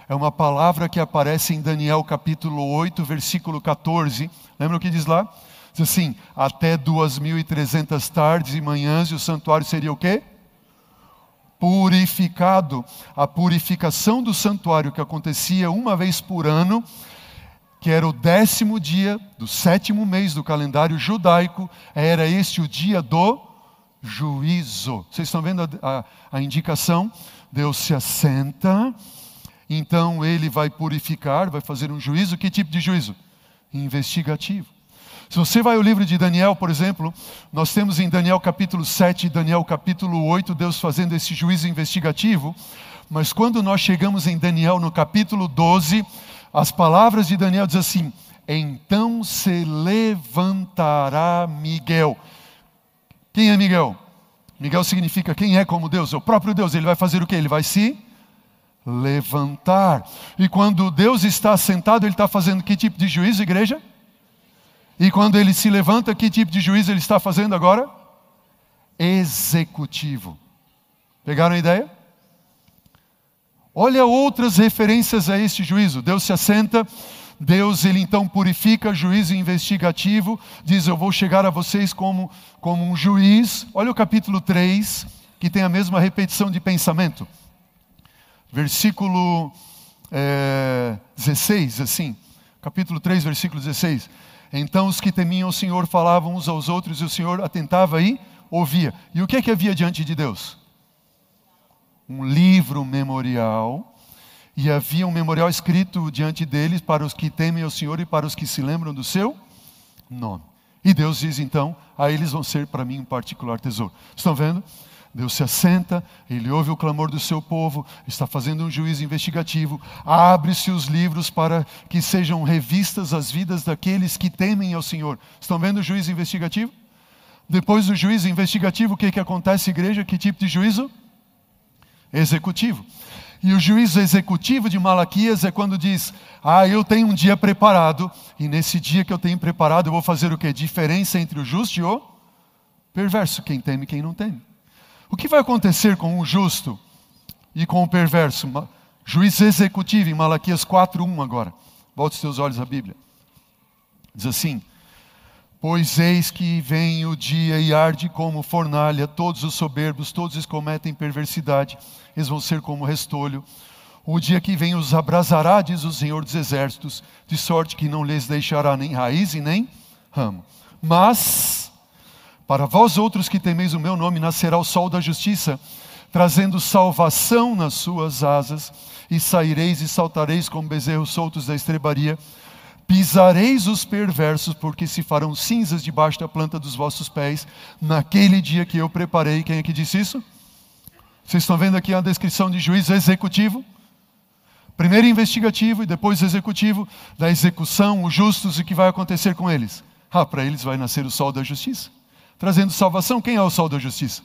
é uma palavra que aparece em Daniel capítulo 8, versículo 14. Lembra o que diz lá? Diz assim: até duas mil e trezentas tardes e manhãs, e o santuário seria o quê? Purificado. A purificação do santuário que acontecia uma vez por ano, que era o décimo dia do sétimo mês do calendário judaico, era este o dia do juízo. Vocês estão vendo a, a, a indicação? Deus se assenta, então ele vai purificar, vai fazer um juízo. Que tipo de juízo? Investigativo. Se você vai ao livro de Daniel, por exemplo, nós temos em Daniel capítulo 7 e Daniel capítulo 8 Deus fazendo esse juízo investigativo, mas quando nós chegamos em Daniel no capítulo 12, as palavras de Daniel dizem assim: Então se levantará Miguel. Quem é Miguel? Miguel significa quem é como Deus, é o próprio Deus. Ele vai fazer o que? Ele vai se levantar. E quando Deus está sentado, ele está fazendo que tipo de juízo, igreja? E quando ele se levanta, que tipo de juízo ele está fazendo agora? Executivo. Pegaram a ideia? Olha outras referências a este juízo. Deus se assenta, Deus ele então purifica, juízo investigativo, diz: Eu vou chegar a vocês como, como um juiz. Olha o capítulo 3, que tem a mesma repetição de pensamento. Versículo é, 16, assim. Capítulo 3, versículo 16. Então os que temiam o Senhor falavam uns aos outros e o Senhor atentava e ouvia. E o que, é que havia diante de Deus? Um livro memorial e havia um memorial escrito diante deles para os que temem ao Senhor e para os que se lembram do seu nome. E Deus diz então: a eles vão ser para mim um particular tesouro. Estão vendo? Deus se assenta, ele ouve o clamor do seu povo, está fazendo um juízo investigativo, abre-se os livros para que sejam revistas as vidas daqueles que temem ao Senhor. Estão vendo o juízo investigativo? Depois do juízo investigativo, o que, que acontece, igreja? Que tipo de juízo? Executivo. E o juízo executivo de Malaquias é quando diz: Ah, eu tenho um dia preparado, e nesse dia que eu tenho preparado, eu vou fazer o que? Diferença entre o justo e o perverso, quem teme e quem não teme. O que vai acontecer com o justo e com o perverso? Juízo executivo em Malaquias 4:1 agora. Volte os seus olhos à Bíblia. Diz assim: Pois eis que vem o dia e arde como fornalha, todos os soberbos, todos os cometem perversidade, eles vão ser como restolho. O dia que vem os abrasará, diz o Senhor dos Exércitos, de sorte que não lhes deixará nem raiz e nem ramo. Mas, para vós outros que temeis o meu nome, nascerá o sol da justiça, trazendo salvação nas suas asas, e saireis e saltareis como bezerros soltos da estrebaria Pisareis os perversos, porque se farão cinzas debaixo da planta dos vossos pés, naquele dia que eu preparei. Quem é que disse isso? Vocês estão vendo aqui a descrição de juízo executivo? Primeiro investigativo e depois executivo, da execução, os justos e o que vai acontecer com eles. Ah, para eles vai nascer o sol da justiça, trazendo salvação. Quem é o sol da justiça?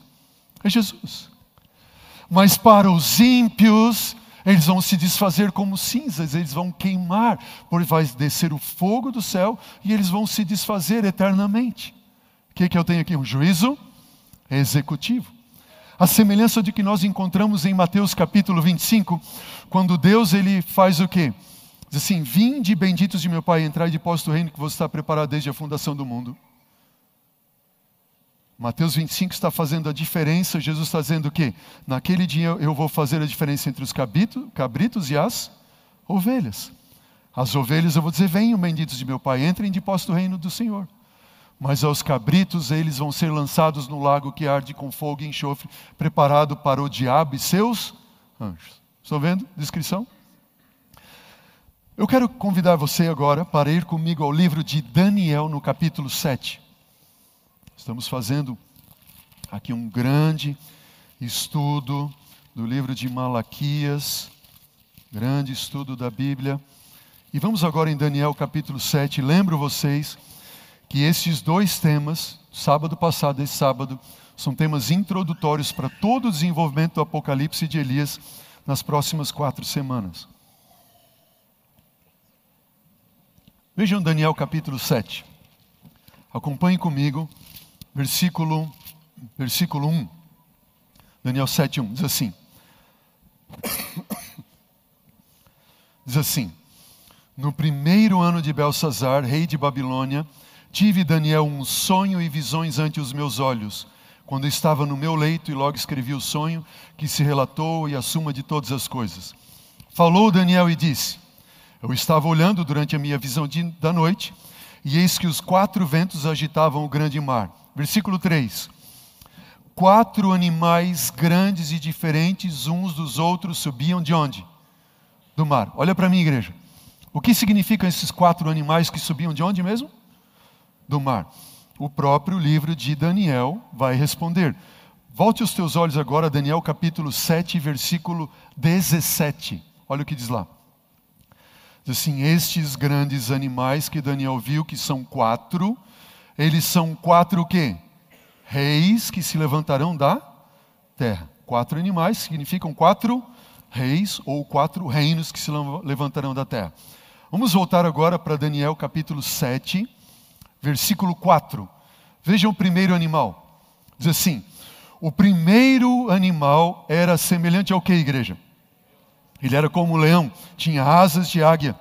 É Jesus. Mas para os ímpios, eles vão se desfazer como cinzas, eles vão queimar, porque vai descer o fogo do céu e eles vão se desfazer eternamente. O que, que eu tenho aqui? Um juízo executivo. A semelhança de que nós encontramos em Mateus capítulo 25, quando Deus ele faz o quê? Diz assim: Vinde benditos de meu Pai, entrai de posto do reino que você está preparado desde a fundação do mundo. Mateus 25 está fazendo a diferença, Jesus está dizendo que naquele dia eu vou fazer a diferença entre os cabritos e as ovelhas. As ovelhas eu vou dizer: venham, benditos de meu Pai, entrem de posto do reino do Senhor. Mas aos cabritos eles vão ser lançados no lago que arde com fogo e enxofre, preparado para o diabo e seus anjos. Estão vendo? Descrição? Eu quero convidar você agora para ir comigo ao livro de Daniel, no capítulo 7. Estamos fazendo aqui um grande estudo do livro de Malaquias, grande estudo da Bíblia. E vamos agora em Daniel capítulo 7. Lembro vocês que esses dois temas, sábado passado e sábado, são temas introdutórios para todo o desenvolvimento do Apocalipse de Elias nas próximas quatro semanas. Vejam Daniel capítulo 7. Acompanhe comigo, versículo, versículo 1. Daniel 7, 1. Diz assim. *coughs* Diz assim: No primeiro ano de Belsazar, rei de Babilônia, tive Daniel um sonho e visões ante os meus olhos quando estava no meu leito e logo escrevi o sonho que se relatou e a suma de todas as coisas. Falou Daniel e disse: Eu estava olhando durante a minha visão de, da noite, e eis que os quatro ventos agitavam o grande mar. Versículo 3: Quatro animais grandes e diferentes uns dos outros subiam de onde? Do mar. Olha para mim, igreja. O que significam esses quatro animais que subiam de onde mesmo? Do mar o próprio livro de Daniel vai responder. Volte os teus olhos agora a Daniel capítulo 7, versículo 17. Olha o que diz lá. Diz assim: Estes grandes animais que Daniel viu, que são quatro, eles são quatro o quê? Reis que se levantarão da terra. Quatro animais significam quatro reis ou quatro reinos que se levantarão da terra. Vamos voltar agora para Daniel capítulo 7, versículo 4. Vejam o primeiro animal. Diz assim: o primeiro animal era semelhante ao que, igreja? Ele era como um leão, tinha asas de águia.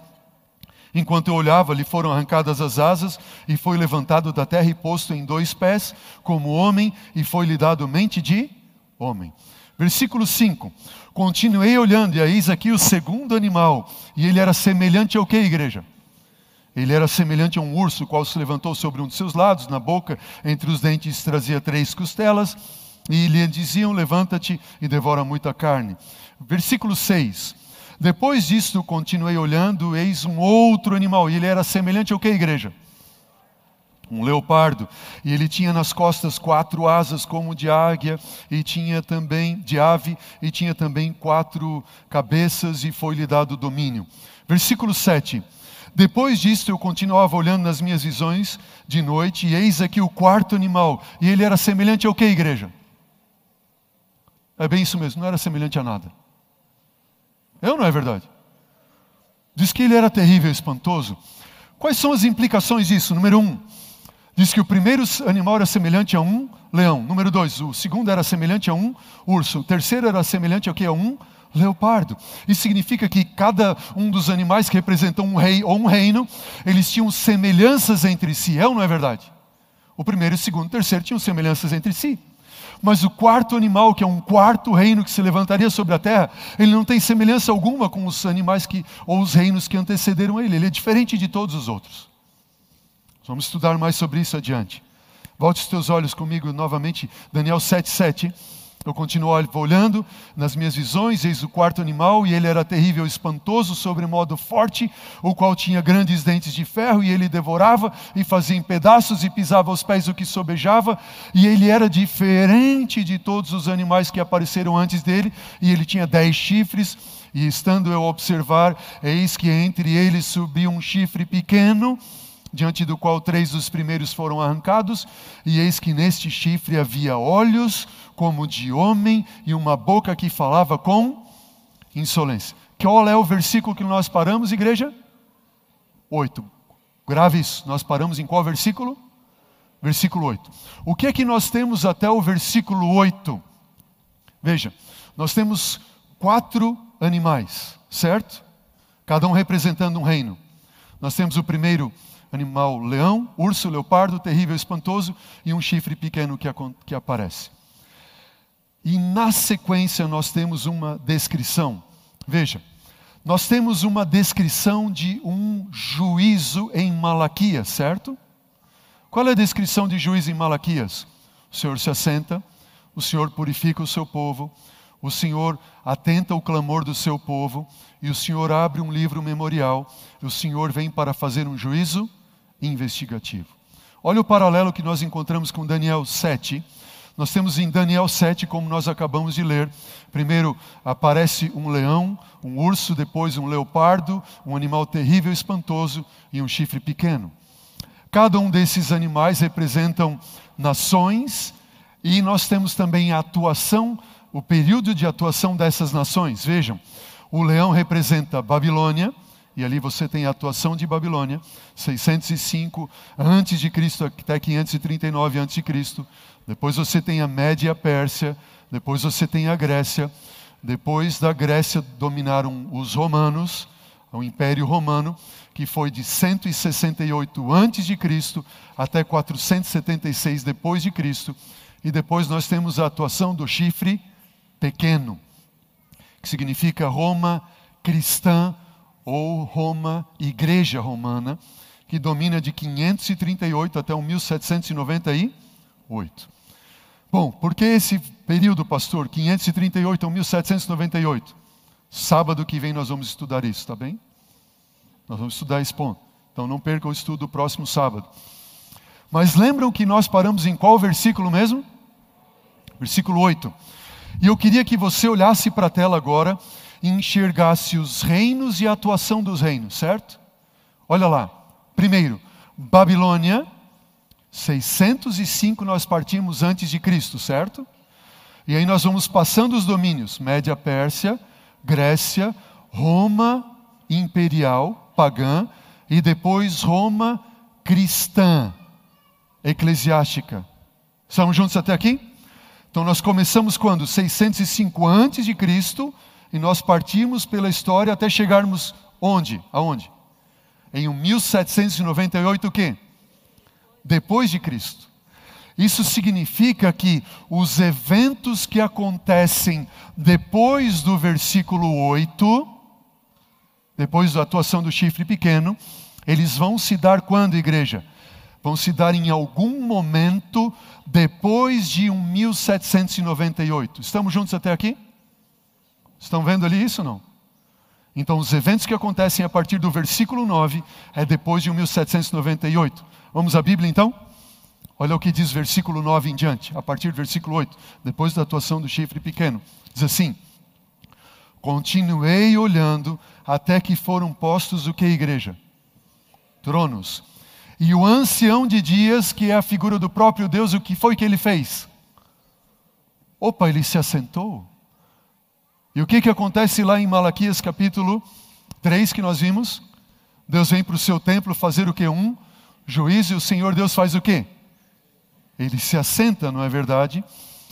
Enquanto eu olhava, lhe foram arrancadas as asas, e foi levantado da terra e posto em dois pés, como homem, e foi-lhe dado mente de homem. Versículo 5: Continuei olhando, e eis aqui o segundo animal, e ele era semelhante ao que, igreja? Ele era semelhante a um urso, o qual se levantou sobre um de seus lados, na boca, entre os dentes trazia três costelas, e lhe diziam: Levanta-te e devora muita carne. Versículo 6. Depois disto, continuei olhando, eis um outro animal, e ele era semelhante ao que, igreja? um leopardo, e ele tinha nas costas quatro asas como de águia, e tinha também de ave, e tinha também quatro cabeças, e foi-lhe dado domínio. Versículo 7. Depois disto, eu continuava olhando nas minhas visões de noite, e eis aqui o quarto animal. E ele era semelhante ao que, igreja? É bem isso mesmo, não era semelhante a nada. Ou não é verdade? Diz que ele era terrível, espantoso. Quais são as implicações disso? Número um, diz que o primeiro animal era semelhante a um leão. Número dois, o segundo era semelhante a um urso. O terceiro era semelhante ao que? A um leopardo. Isso significa que cada um dos animais que representam um rei ou um reino, eles tinham semelhanças entre si, é ou não é verdade? O primeiro, o segundo o terceiro tinham semelhanças entre si. Mas o quarto animal, que é um quarto reino que se levantaria sobre a terra, ele não tem semelhança alguma com os animais que, ou os reinos que antecederam ele. Ele é diferente de todos os outros. Vamos estudar mais sobre isso adiante. Volte os teus olhos comigo novamente, Daniel 7,7. Eu continuo olhando nas minhas visões, eis o quarto animal, e ele era terrível, espantoso, sobre modo forte, o qual tinha grandes dentes de ferro, e ele devorava e fazia em pedaços e pisava aos pés o que sobejava, e ele era diferente de todos os animais que apareceram antes dele, e ele tinha dez chifres, e estando eu a observar, eis que entre eles subiu um chifre pequeno, diante do qual três dos primeiros foram arrancados, e eis que neste chifre havia olhos como de homem e uma boca que falava com insolência. Qual é o versículo que nós paramos, igreja? Oito. Grave isso. Nós paramos em qual versículo? Versículo 8. O que é que nós temos até o versículo 8? Veja, nós temos quatro animais, certo? Cada um representando um reino. Nós temos o primeiro animal leão, urso, leopardo, terrível, espantoso, e um chifre pequeno que, que aparece. E na sequência nós temos uma descrição. Veja, nós temos uma descrição de um juízo em Malaquias, certo? Qual é a descrição de juiz em Malaquias? O Senhor se assenta, o Senhor purifica o seu povo, o Senhor atenta o clamor do seu povo, e o Senhor abre um livro memorial, e o Senhor vem para fazer um juízo investigativo. Olha o paralelo que nós encontramos com Daniel 7. Nós temos em Daniel 7, como nós acabamos de ler, primeiro aparece um leão, um urso, depois um leopardo, um animal terrível, espantoso e um chifre pequeno. Cada um desses animais representam nações e nós temos também a atuação, o período de atuação dessas nações. Vejam, o leão representa Babilônia, e ali você tem a atuação de Babilônia, 605 antes de Cristo até 539 antes de Cristo. Depois você tem a Média e a Pérsia, depois você tem a Grécia. Depois da Grécia dominaram os romanos, o Império Romano, que foi de 168 antes de Cristo até 476 depois de Cristo. E depois nós temos a atuação do chifre pequeno, que significa Roma cristã ou Roma, Igreja Romana, que domina de 538 até 1798. Bom, por que esse período, pastor, 538 a 1798? Sábado que vem nós vamos estudar isso, tá bem? Nós vamos estudar esse ponto. Então não perca o estudo do próximo sábado. Mas lembram que nós paramos em qual versículo mesmo? Versículo 8. E eu queria que você olhasse para a tela agora e enxergasse os reinos e a atuação dos reinos, certo? Olha lá. Primeiro, Babilônia, 605 nós partimos antes de Cristo, certo? E aí nós vamos passando os domínios: Média Pérsia, Grécia, Roma imperial, pagã, e depois Roma cristã, eclesiástica. Estamos juntos até aqui? Então nós começamos quando? 605 antes de Cristo e nós partimos pela história até chegarmos onde? Aonde? Em 1798 o quê? Depois de Cristo. Isso significa que os eventos que acontecem depois do versículo 8, depois da atuação do chifre pequeno, eles vão se dar quando, igreja? Vão se dar em algum momento depois de 1798. Estamos juntos até aqui? Estão vendo ali isso não? Então, os eventos que acontecem a partir do versículo 9 é depois de 1798. Vamos à Bíblia então? Olha o que diz versículo 9 em diante, a partir do versículo 8, depois da atuação do chifre pequeno. Diz assim: Continuei olhando até que foram postos o que, igreja? Tronos. E o ancião de dias, que é a figura do próprio Deus, o que foi que ele fez? Opa, ele se assentou. E o que, que acontece lá em Malaquias capítulo 3 que nós vimos? Deus vem para o seu templo fazer o que? Um juízo e o Senhor Deus faz o que? Ele se assenta, não é verdade?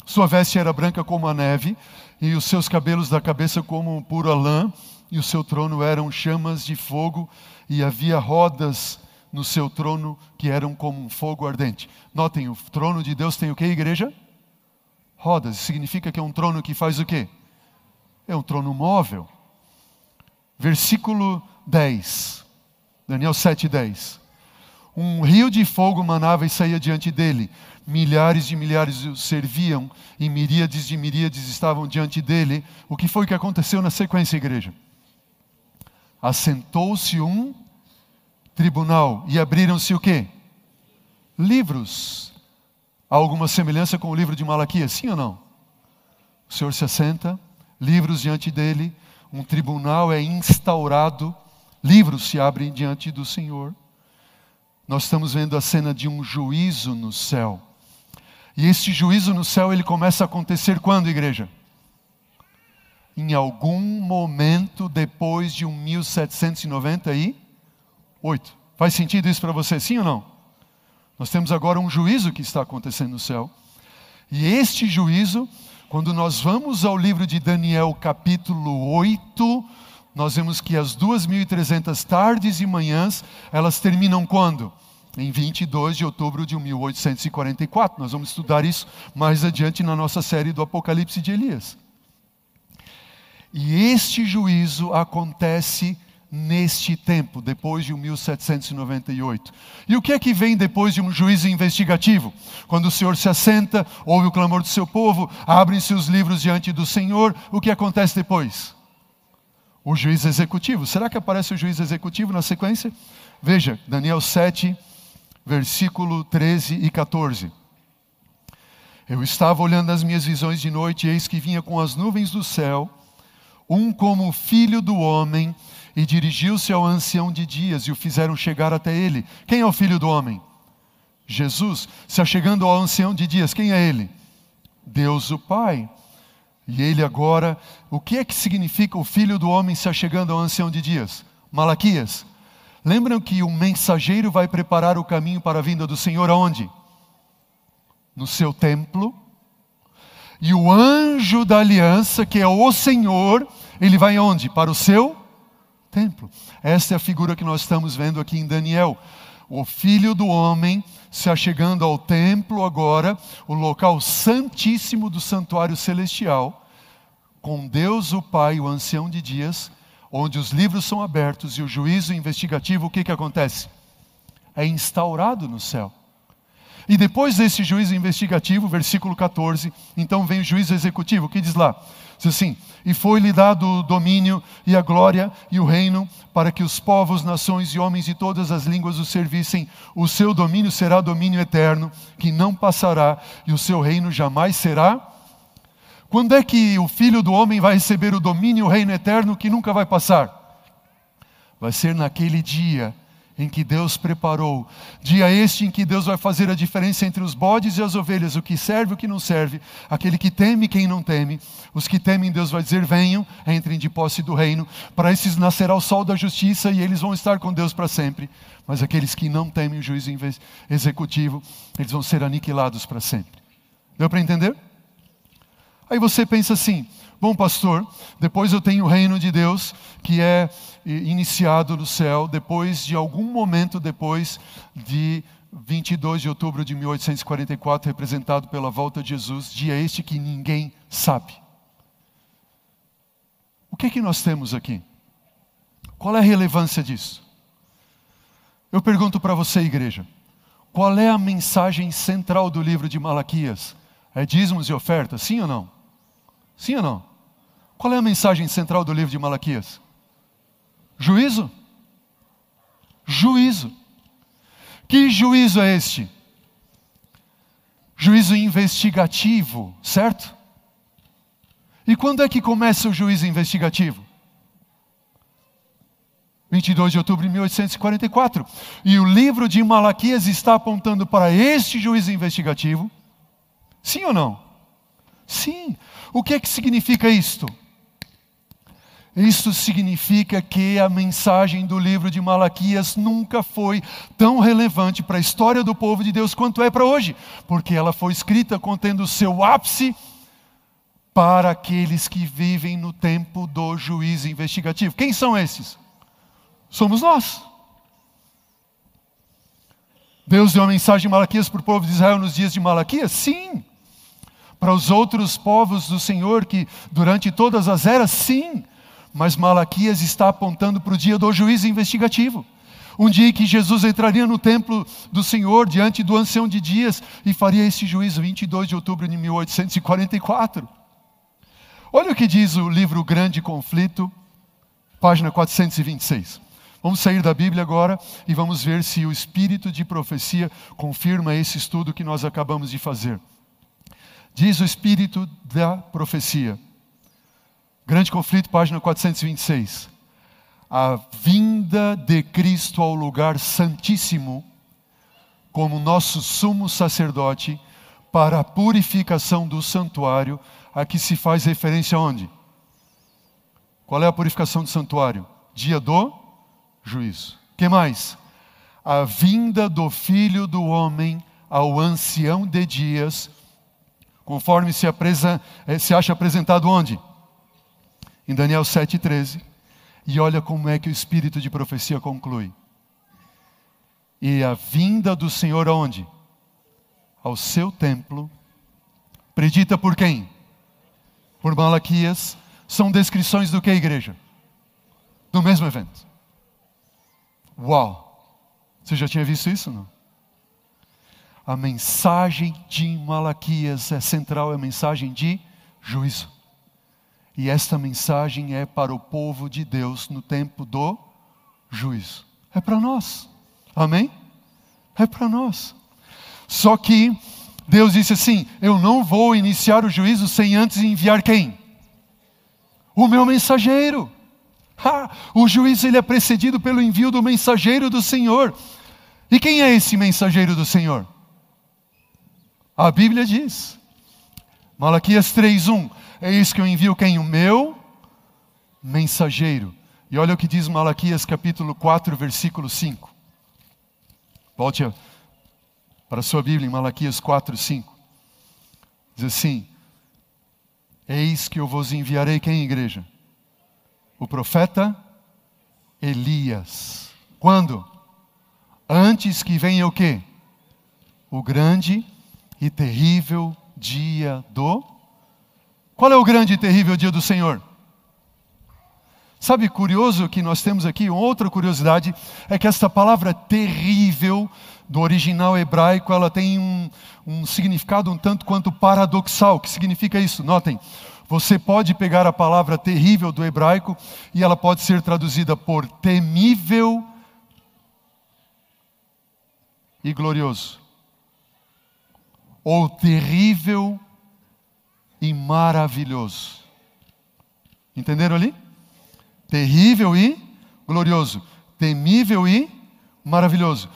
Sua veste era branca como a neve e os seus cabelos da cabeça como pura lã e o seu trono eram chamas de fogo e havia rodas no seu trono que eram como um fogo ardente. Notem, o trono de Deus tem o que, igreja? Rodas. Significa que é um trono que faz o quê? É um trono móvel. Versículo 10. Daniel 7, 10. Um rio de fogo manava e saía diante dele. Milhares de milhares o serviam e miríades de miríades estavam diante dele. O que foi que aconteceu na sequência, igreja? Assentou-se um tribunal e abriram-se o quê? Livros. Há alguma semelhança com o livro de Malaquias, sim ou não? O Senhor se assenta, livros diante dele, um tribunal é instaurado, livros se abrem diante do Senhor. Nós estamos vendo a cena de um juízo no céu. E este juízo no céu ele começa a acontecer quando, igreja? Em algum momento depois de 1798. Faz sentido isso para você, sim ou não? Nós temos agora um juízo que está acontecendo no céu. E este juízo quando nós vamos ao livro de Daniel, capítulo 8, nós vemos que as 2.300 tardes e manhãs, elas terminam quando? Em 22 de outubro de 1844. Nós vamos estudar isso mais adiante na nossa série do Apocalipse de Elias. E este juízo acontece neste tempo, depois de 1798. E o que é que vem depois de um juízo investigativo? Quando o Senhor se assenta, ouve o clamor do seu povo, abrem-se os livros diante do Senhor, o que acontece depois? O juiz executivo. Será que aparece o juiz executivo na sequência? Veja, Daniel 7, versículo 13 e 14. Eu estava olhando as minhas visões de noite, e eis que vinha com as nuvens do céu, um como filho do homem, e dirigiu-se ao ancião de dias e o fizeram chegar até ele. Quem é o filho do homem? Jesus. Se achegando ao ancião de dias, quem é ele? Deus o Pai. E ele agora, o que é que significa o filho do homem se achegando ao ancião de dias? Malaquias. Lembram que o mensageiro vai preparar o caminho para a vinda do Senhor aonde? No seu templo. E o anjo da aliança, que é o Senhor, ele vai aonde? Para o seu templo. Esta é a figura que nós estamos vendo aqui em Daniel. O filho do homem se achegando ao templo agora, o local santíssimo do santuário celestial, com Deus o Pai, o ancião de dias, onde os livros são abertos e o juízo investigativo, o que, que acontece? É instaurado no céu. E depois desse juízo investigativo, versículo 14, então vem o juízo executivo, o que diz lá? Diz assim: E foi-lhe dado o domínio e a glória e o reino, para que os povos, nações e homens de todas as línguas o servissem. O seu domínio será domínio eterno, que não passará, e o seu reino jamais será. Quando é que o filho do homem vai receber o domínio e o reino eterno que nunca vai passar? Vai ser naquele dia em que Deus preparou. Dia este em que Deus vai fazer a diferença entre os bodes e as ovelhas, o que serve e o que não serve, aquele que teme quem não teme. Os que temem, Deus vai dizer: venham, entrem de posse do reino. Para esses nascerá o sol da justiça e eles vão estar com Deus para sempre. Mas aqueles que não temem o juízo executivo, eles vão ser aniquilados para sempre. Deu para entender? Aí você pensa assim: bom, pastor, depois eu tenho o reino de Deus, que é iniciado no céu depois de algum momento depois de 22 de outubro de 1844, representado pela volta de Jesus, dia este que ninguém sabe. O que é que nós temos aqui? Qual é a relevância disso? Eu pergunto para você, igreja, qual é a mensagem central do livro de Malaquias? É dízimos e ofertas, sim ou não? Sim ou não? Qual é a mensagem central do livro de Malaquias? Juízo. Juízo. Que juízo é este? Juízo investigativo, certo? E quando é que começa o juízo investigativo? 22 de outubro de 1844. E o livro de Malaquias está apontando para este juízo investigativo? Sim ou não? Sim. O que é que significa isto? Isso significa que a mensagem do livro de Malaquias nunca foi tão relevante para a história do povo de Deus quanto é para hoje, porque ela foi escrita contendo o seu ápice para aqueles que vivem no tempo do juízo investigativo. Quem são esses? Somos nós. Deus deu a mensagem de Malaquias para o povo de Israel nos dias de Malaquias? Sim. Para os outros povos do Senhor que durante todas as eras? Sim mas Malaquias está apontando para o dia do juízo investigativo. Um dia em que Jesus entraria no templo do Senhor diante do ancião de dias e faria esse juízo, 22 de outubro de 1844. Olha o que diz o livro Grande Conflito, página 426. Vamos sair da Bíblia agora e vamos ver se o espírito de profecia confirma esse estudo que nós acabamos de fazer. Diz o espírito da profecia: Grande conflito, página 426. A vinda de Cristo ao lugar santíssimo, como nosso sumo sacerdote, para a purificação do santuário, a que se faz referência onde? Qual é a purificação do santuário? Dia do juízo. que mais? A vinda do Filho do Homem ao ancião de dias, conforme se, apresa, eh, se acha apresentado onde? em Daniel 7,13. E olha como é que o espírito de profecia conclui. E a vinda do Senhor aonde? Ao seu templo, predita por quem? Por Malaquias, são descrições do que, igreja? Do mesmo evento. Uau! Você já tinha visto isso? Não? A mensagem de Malaquias é central, é a mensagem de juízo. E esta mensagem é para o povo de Deus no tempo do juízo. É para nós. Amém? É para nós. Só que Deus disse assim: Eu não vou iniciar o juízo sem antes enviar quem? O meu mensageiro. Ah, o juízo ele é precedido pelo envio do mensageiro do Senhor. E quem é esse mensageiro do Senhor? A Bíblia diz. Malaquias 3:1. É isso que eu envio quem? O meu mensageiro. E olha o que diz Malaquias capítulo 4, versículo 5. Volte para a sua Bíblia em Malaquias 4, 5. Diz assim: Eis que eu vos enviarei quem, igreja? O profeta Elias. Quando? Antes que venha o quê? O grande e terrível dia do. Qual é o grande e terrível dia do Senhor? Sabe, curioso que nós temos aqui, outra curiosidade, é que esta palavra terrível, do original hebraico, ela tem um, um significado um tanto quanto paradoxal. O que significa isso? Notem, você pode pegar a palavra terrível do hebraico e ela pode ser traduzida por temível e glorioso, ou terrível e maravilhoso. Entenderam ali? terrível e glorioso, temível e maravilhoso.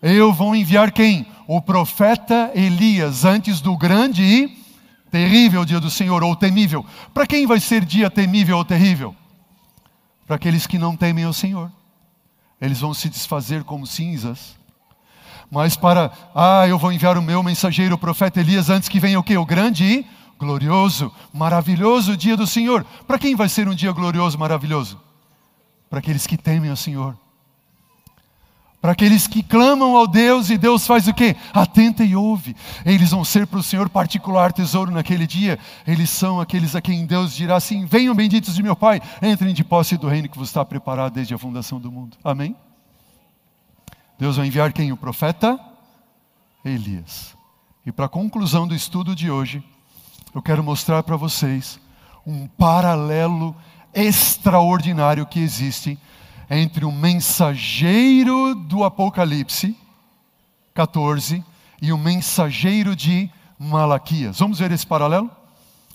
Eu vou enviar quem? O profeta Elias, antes do grande e terrível dia do Senhor, ou temível. Para quem vai ser dia temível ou terrível? Para aqueles que não temem o Senhor. Eles vão se desfazer como cinzas. Mas para, ah, eu vou enviar o meu mensageiro, o profeta Elias, antes que venha o quê? O grande e glorioso, maravilhoso dia do Senhor. Para quem vai ser um dia glorioso, maravilhoso? Para aqueles que temem ao Senhor. Para aqueles que clamam ao Deus e Deus faz o quê? Atenta e ouve. Eles vão ser para o Senhor particular tesouro naquele dia. Eles são aqueles a quem Deus dirá assim: Venham benditos de meu Pai, entrem de posse do reino que vos está preparado desde a fundação do mundo. Amém? Deus vai enviar quem? O profeta Elias. E para a conclusão do estudo de hoje, eu quero mostrar para vocês um paralelo extraordinário que existe entre o mensageiro do Apocalipse 14 e o mensageiro de Malaquias. Vamos ver esse paralelo?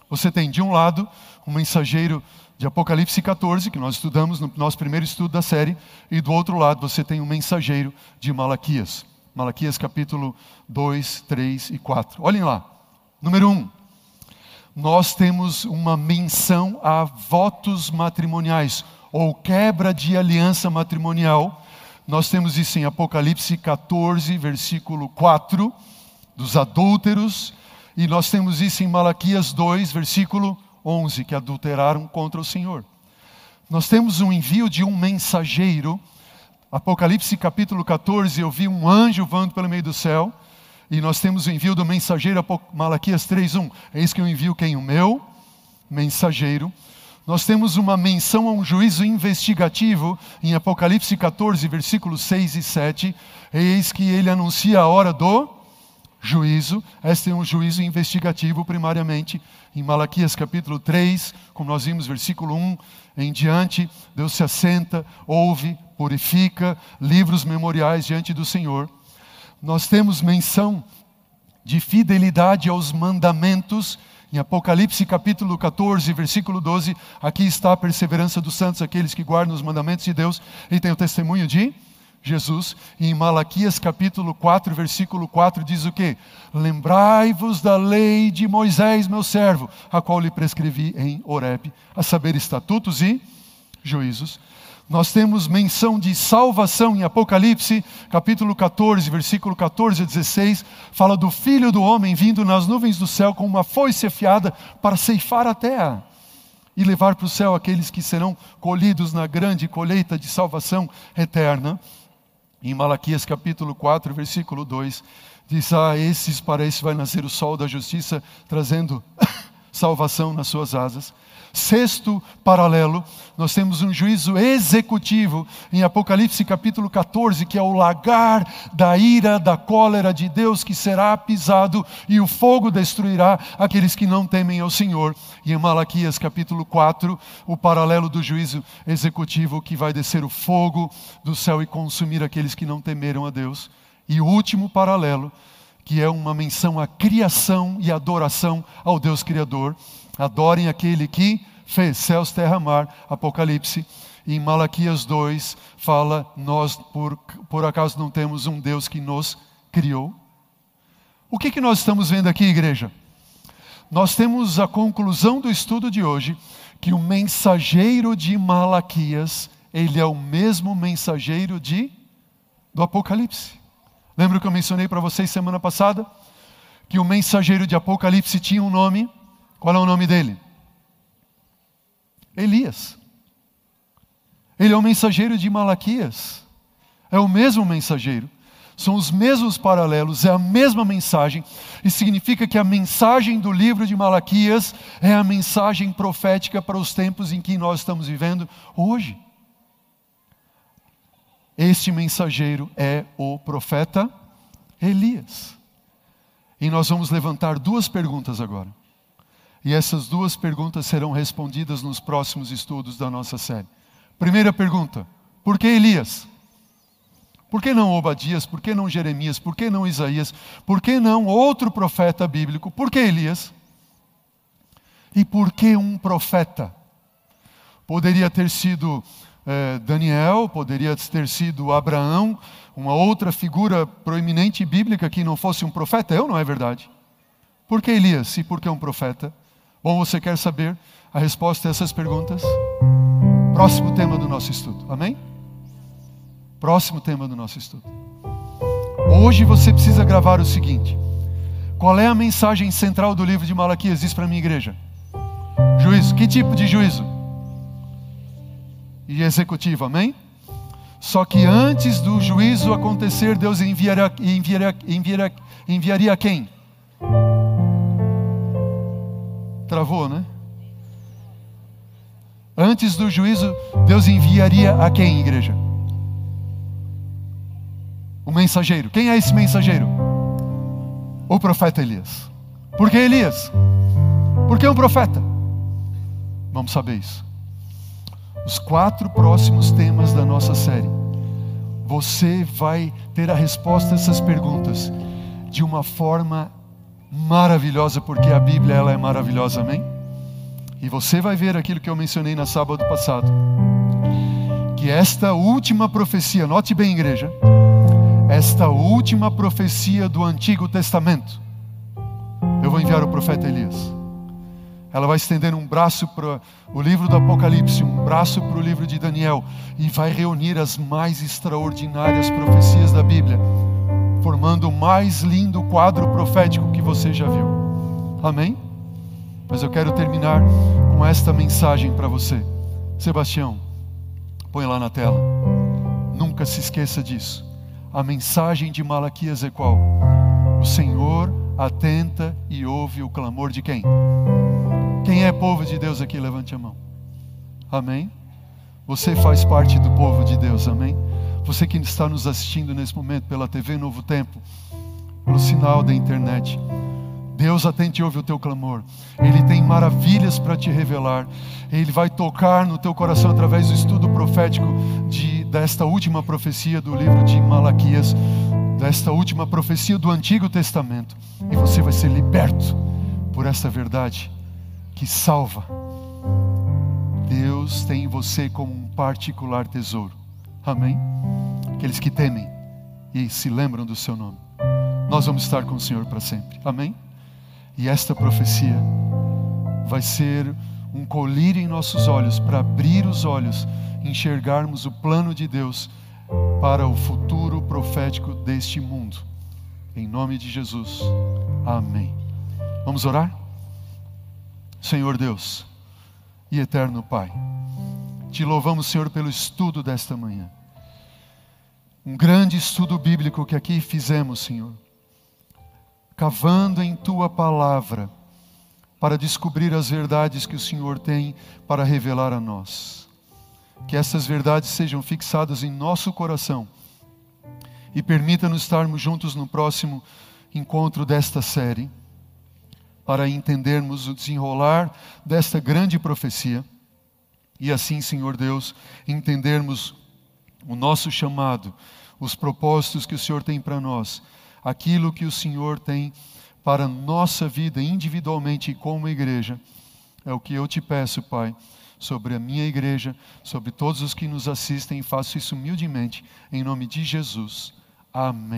Você tem de um lado o mensageiro de Apocalipse 14, que nós estudamos no nosso primeiro estudo da série, e do outro lado você tem o mensageiro de Malaquias. Malaquias capítulo 2, 3 e 4. Olhem lá. Número 1 nós temos uma menção a votos matrimoniais ou quebra de aliança matrimonial. Nós temos isso em Apocalipse 14, versículo 4, dos adúlteros, e nós temos isso em Malaquias 2, versículo 11, que adulteraram contra o Senhor. Nós temos um envio de um mensageiro. Apocalipse capítulo 14, eu vi um anjo voando pelo meio do céu e nós temos o envio do mensageiro, Malaquias 3.1. Eis que eu envio quem? O meu mensageiro. Nós temos uma menção a um juízo investigativo em Apocalipse 14, versículos 6 e 7. Eis que ele anuncia a hora do juízo. Este é um juízo investigativo, primariamente. Em Malaquias capítulo 3, como nós vimos, versículo 1 em diante, Deus se assenta, ouve, purifica, livros memoriais diante do Senhor nós temos menção de fidelidade aos mandamentos. Em Apocalipse capítulo 14, versículo 12, aqui está a perseverança dos santos, aqueles que guardam os mandamentos de Deus, e tem o testemunho de Jesus. Em Malaquias capítulo 4, versículo 4, diz o quê? Lembrai-vos da lei de Moisés, meu servo, a qual lhe prescrevi em Horeb, a saber, estatutos e juízos nós temos menção de salvação em Apocalipse, capítulo 14, versículo 14 a 16, fala do filho do homem vindo nas nuvens do céu com uma foice afiada para ceifar a terra e levar para o céu aqueles que serão colhidos na grande colheita de salvação eterna. Em Malaquias capítulo 4, versículo 2, diz: Ah, esses para esses vai nascer o sol da justiça, trazendo salvação nas suas asas. Sexto paralelo, nós temos um juízo executivo em Apocalipse capítulo 14, que é o lagar da ira, da cólera de Deus que será pisado e o fogo destruirá aqueles que não temem ao Senhor. E em Malaquias capítulo 4, o paralelo do juízo executivo que vai descer o fogo do céu e consumir aqueles que não temeram a Deus. E o último paralelo, que é uma menção à criação e adoração ao Deus Criador Adorem aquele que fez céus, terra, mar, Apocalipse. Em Malaquias 2 fala: Nós por, por acaso não temos um Deus que nos criou? O que, que nós estamos vendo aqui, igreja? Nós temos a conclusão do estudo de hoje que o mensageiro de Malaquias, ele é o mesmo mensageiro de do Apocalipse. Lembra que eu mencionei para vocês semana passada que o mensageiro de Apocalipse tinha um nome? Qual é o nome dele? Elias. Ele é o mensageiro de Malaquias. É o mesmo mensageiro. São os mesmos paralelos, é a mesma mensagem. E significa que a mensagem do livro de Malaquias é a mensagem profética para os tempos em que nós estamos vivendo hoje. Este mensageiro é o profeta Elias. E nós vamos levantar duas perguntas agora. E essas duas perguntas serão respondidas nos próximos estudos da nossa série. Primeira pergunta: por que Elias? Por que não Obadias? Por que não Jeremias? Por que não Isaías? Por que não outro profeta bíblico? Por que Elias? E por que um profeta? Poderia ter sido eh, Daniel, poderia ter sido Abraão, uma outra figura proeminente bíblica que não fosse um profeta? Eu não é verdade. Por que Elias e por que um profeta? Bom, você quer saber a resposta a essas perguntas? Próximo tema do nosso estudo, amém? Próximo tema do nosso estudo. Hoje você precisa gravar o seguinte: qual é a mensagem central do livro de Malaquias? Diz para minha igreja: juízo. Que tipo de juízo? E executivo, amém? Só que antes do juízo acontecer, Deus enviaria, enviaria, enviaria, enviaria quem? Travou, né? Antes do juízo, Deus enviaria a quem, igreja? O mensageiro. Quem é esse mensageiro? O profeta Elias. Por que Elias? Por que um profeta? Vamos saber isso. Os quatro próximos temas da nossa série. Você vai ter a resposta a essas perguntas de uma forma maravilhosa, porque a Bíblia ela é maravilhosa, amém? E você vai ver aquilo que eu mencionei na sábado passado. Que esta última profecia, note bem, igreja, esta última profecia do Antigo Testamento, eu vou enviar o profeta Elias. Ela vai estender um braço para o livro do Apocalipse, um braço para o livro de Daniel, e vai reunir as mais extraordinárias profecias da Bíblia formando o mais lindo quadro profético que você já viu. Amém? Mas eu quero terminar com esta mensagem para você. Sebastião, põe lá na tela. Nunca se esqueça disso. A mensagem de Malaquias é qual? O Senhor atenta e ouve o clamor de quem? Quem é povo de Deus aqui? Levante a mão. Amém? Você faz parte do povo de Deus, amém? Você que está nos assistindo nesse momento pela TV Novo Tempo, pelo sinal da internet. Deus atente e ouve o teu clamor. Ele tem maravilhas para te revelar. Ele vai tocar no teu coração através do estudo profético de, desta última profecia do livro de Malaquias, desta última profecia do Antigo Testamento. E você vai ser liberto por esta verdade que salva. Deus tem você como um particular tesouro. Amém? Aqueles que temem e se lembram do seu nome. Nós vamos estar com o Senhor para sempre. Amém? E esta profecia vai ser um colírio em nossos olhos para abrir os olhos, enxergarmos o plano de Deus para o futuro profético deste mundo. Em nome de Jesus. Amém. Vamos orar? Senhor Deus e eterno Pai. Te louvamos, Senhor, pelo estudo desta manhã. Um grande estudo bíblico que aqui fizemos, Senhor. Cavando em tua palavra para descobrir as verdades que o Senhor tem para revelar a nós. Que essas verdades sejam fixadas em nosso coração e permita-nos estarmos juntos no próximo encontro desta série, para entendermos o desenrolar desta grande profecia e assim, Senhor Deus, entendermos o nosso chamado, os propósitos que o Senhor tem para nós, aquilo que o Senhor tem para nossa vida individualmente e como igreja. É o que eu te peço, Pai, sobre a minha igreja, sobre todos os que nos assistem, e faço isso humildemente, em nome de Jesus. Amém.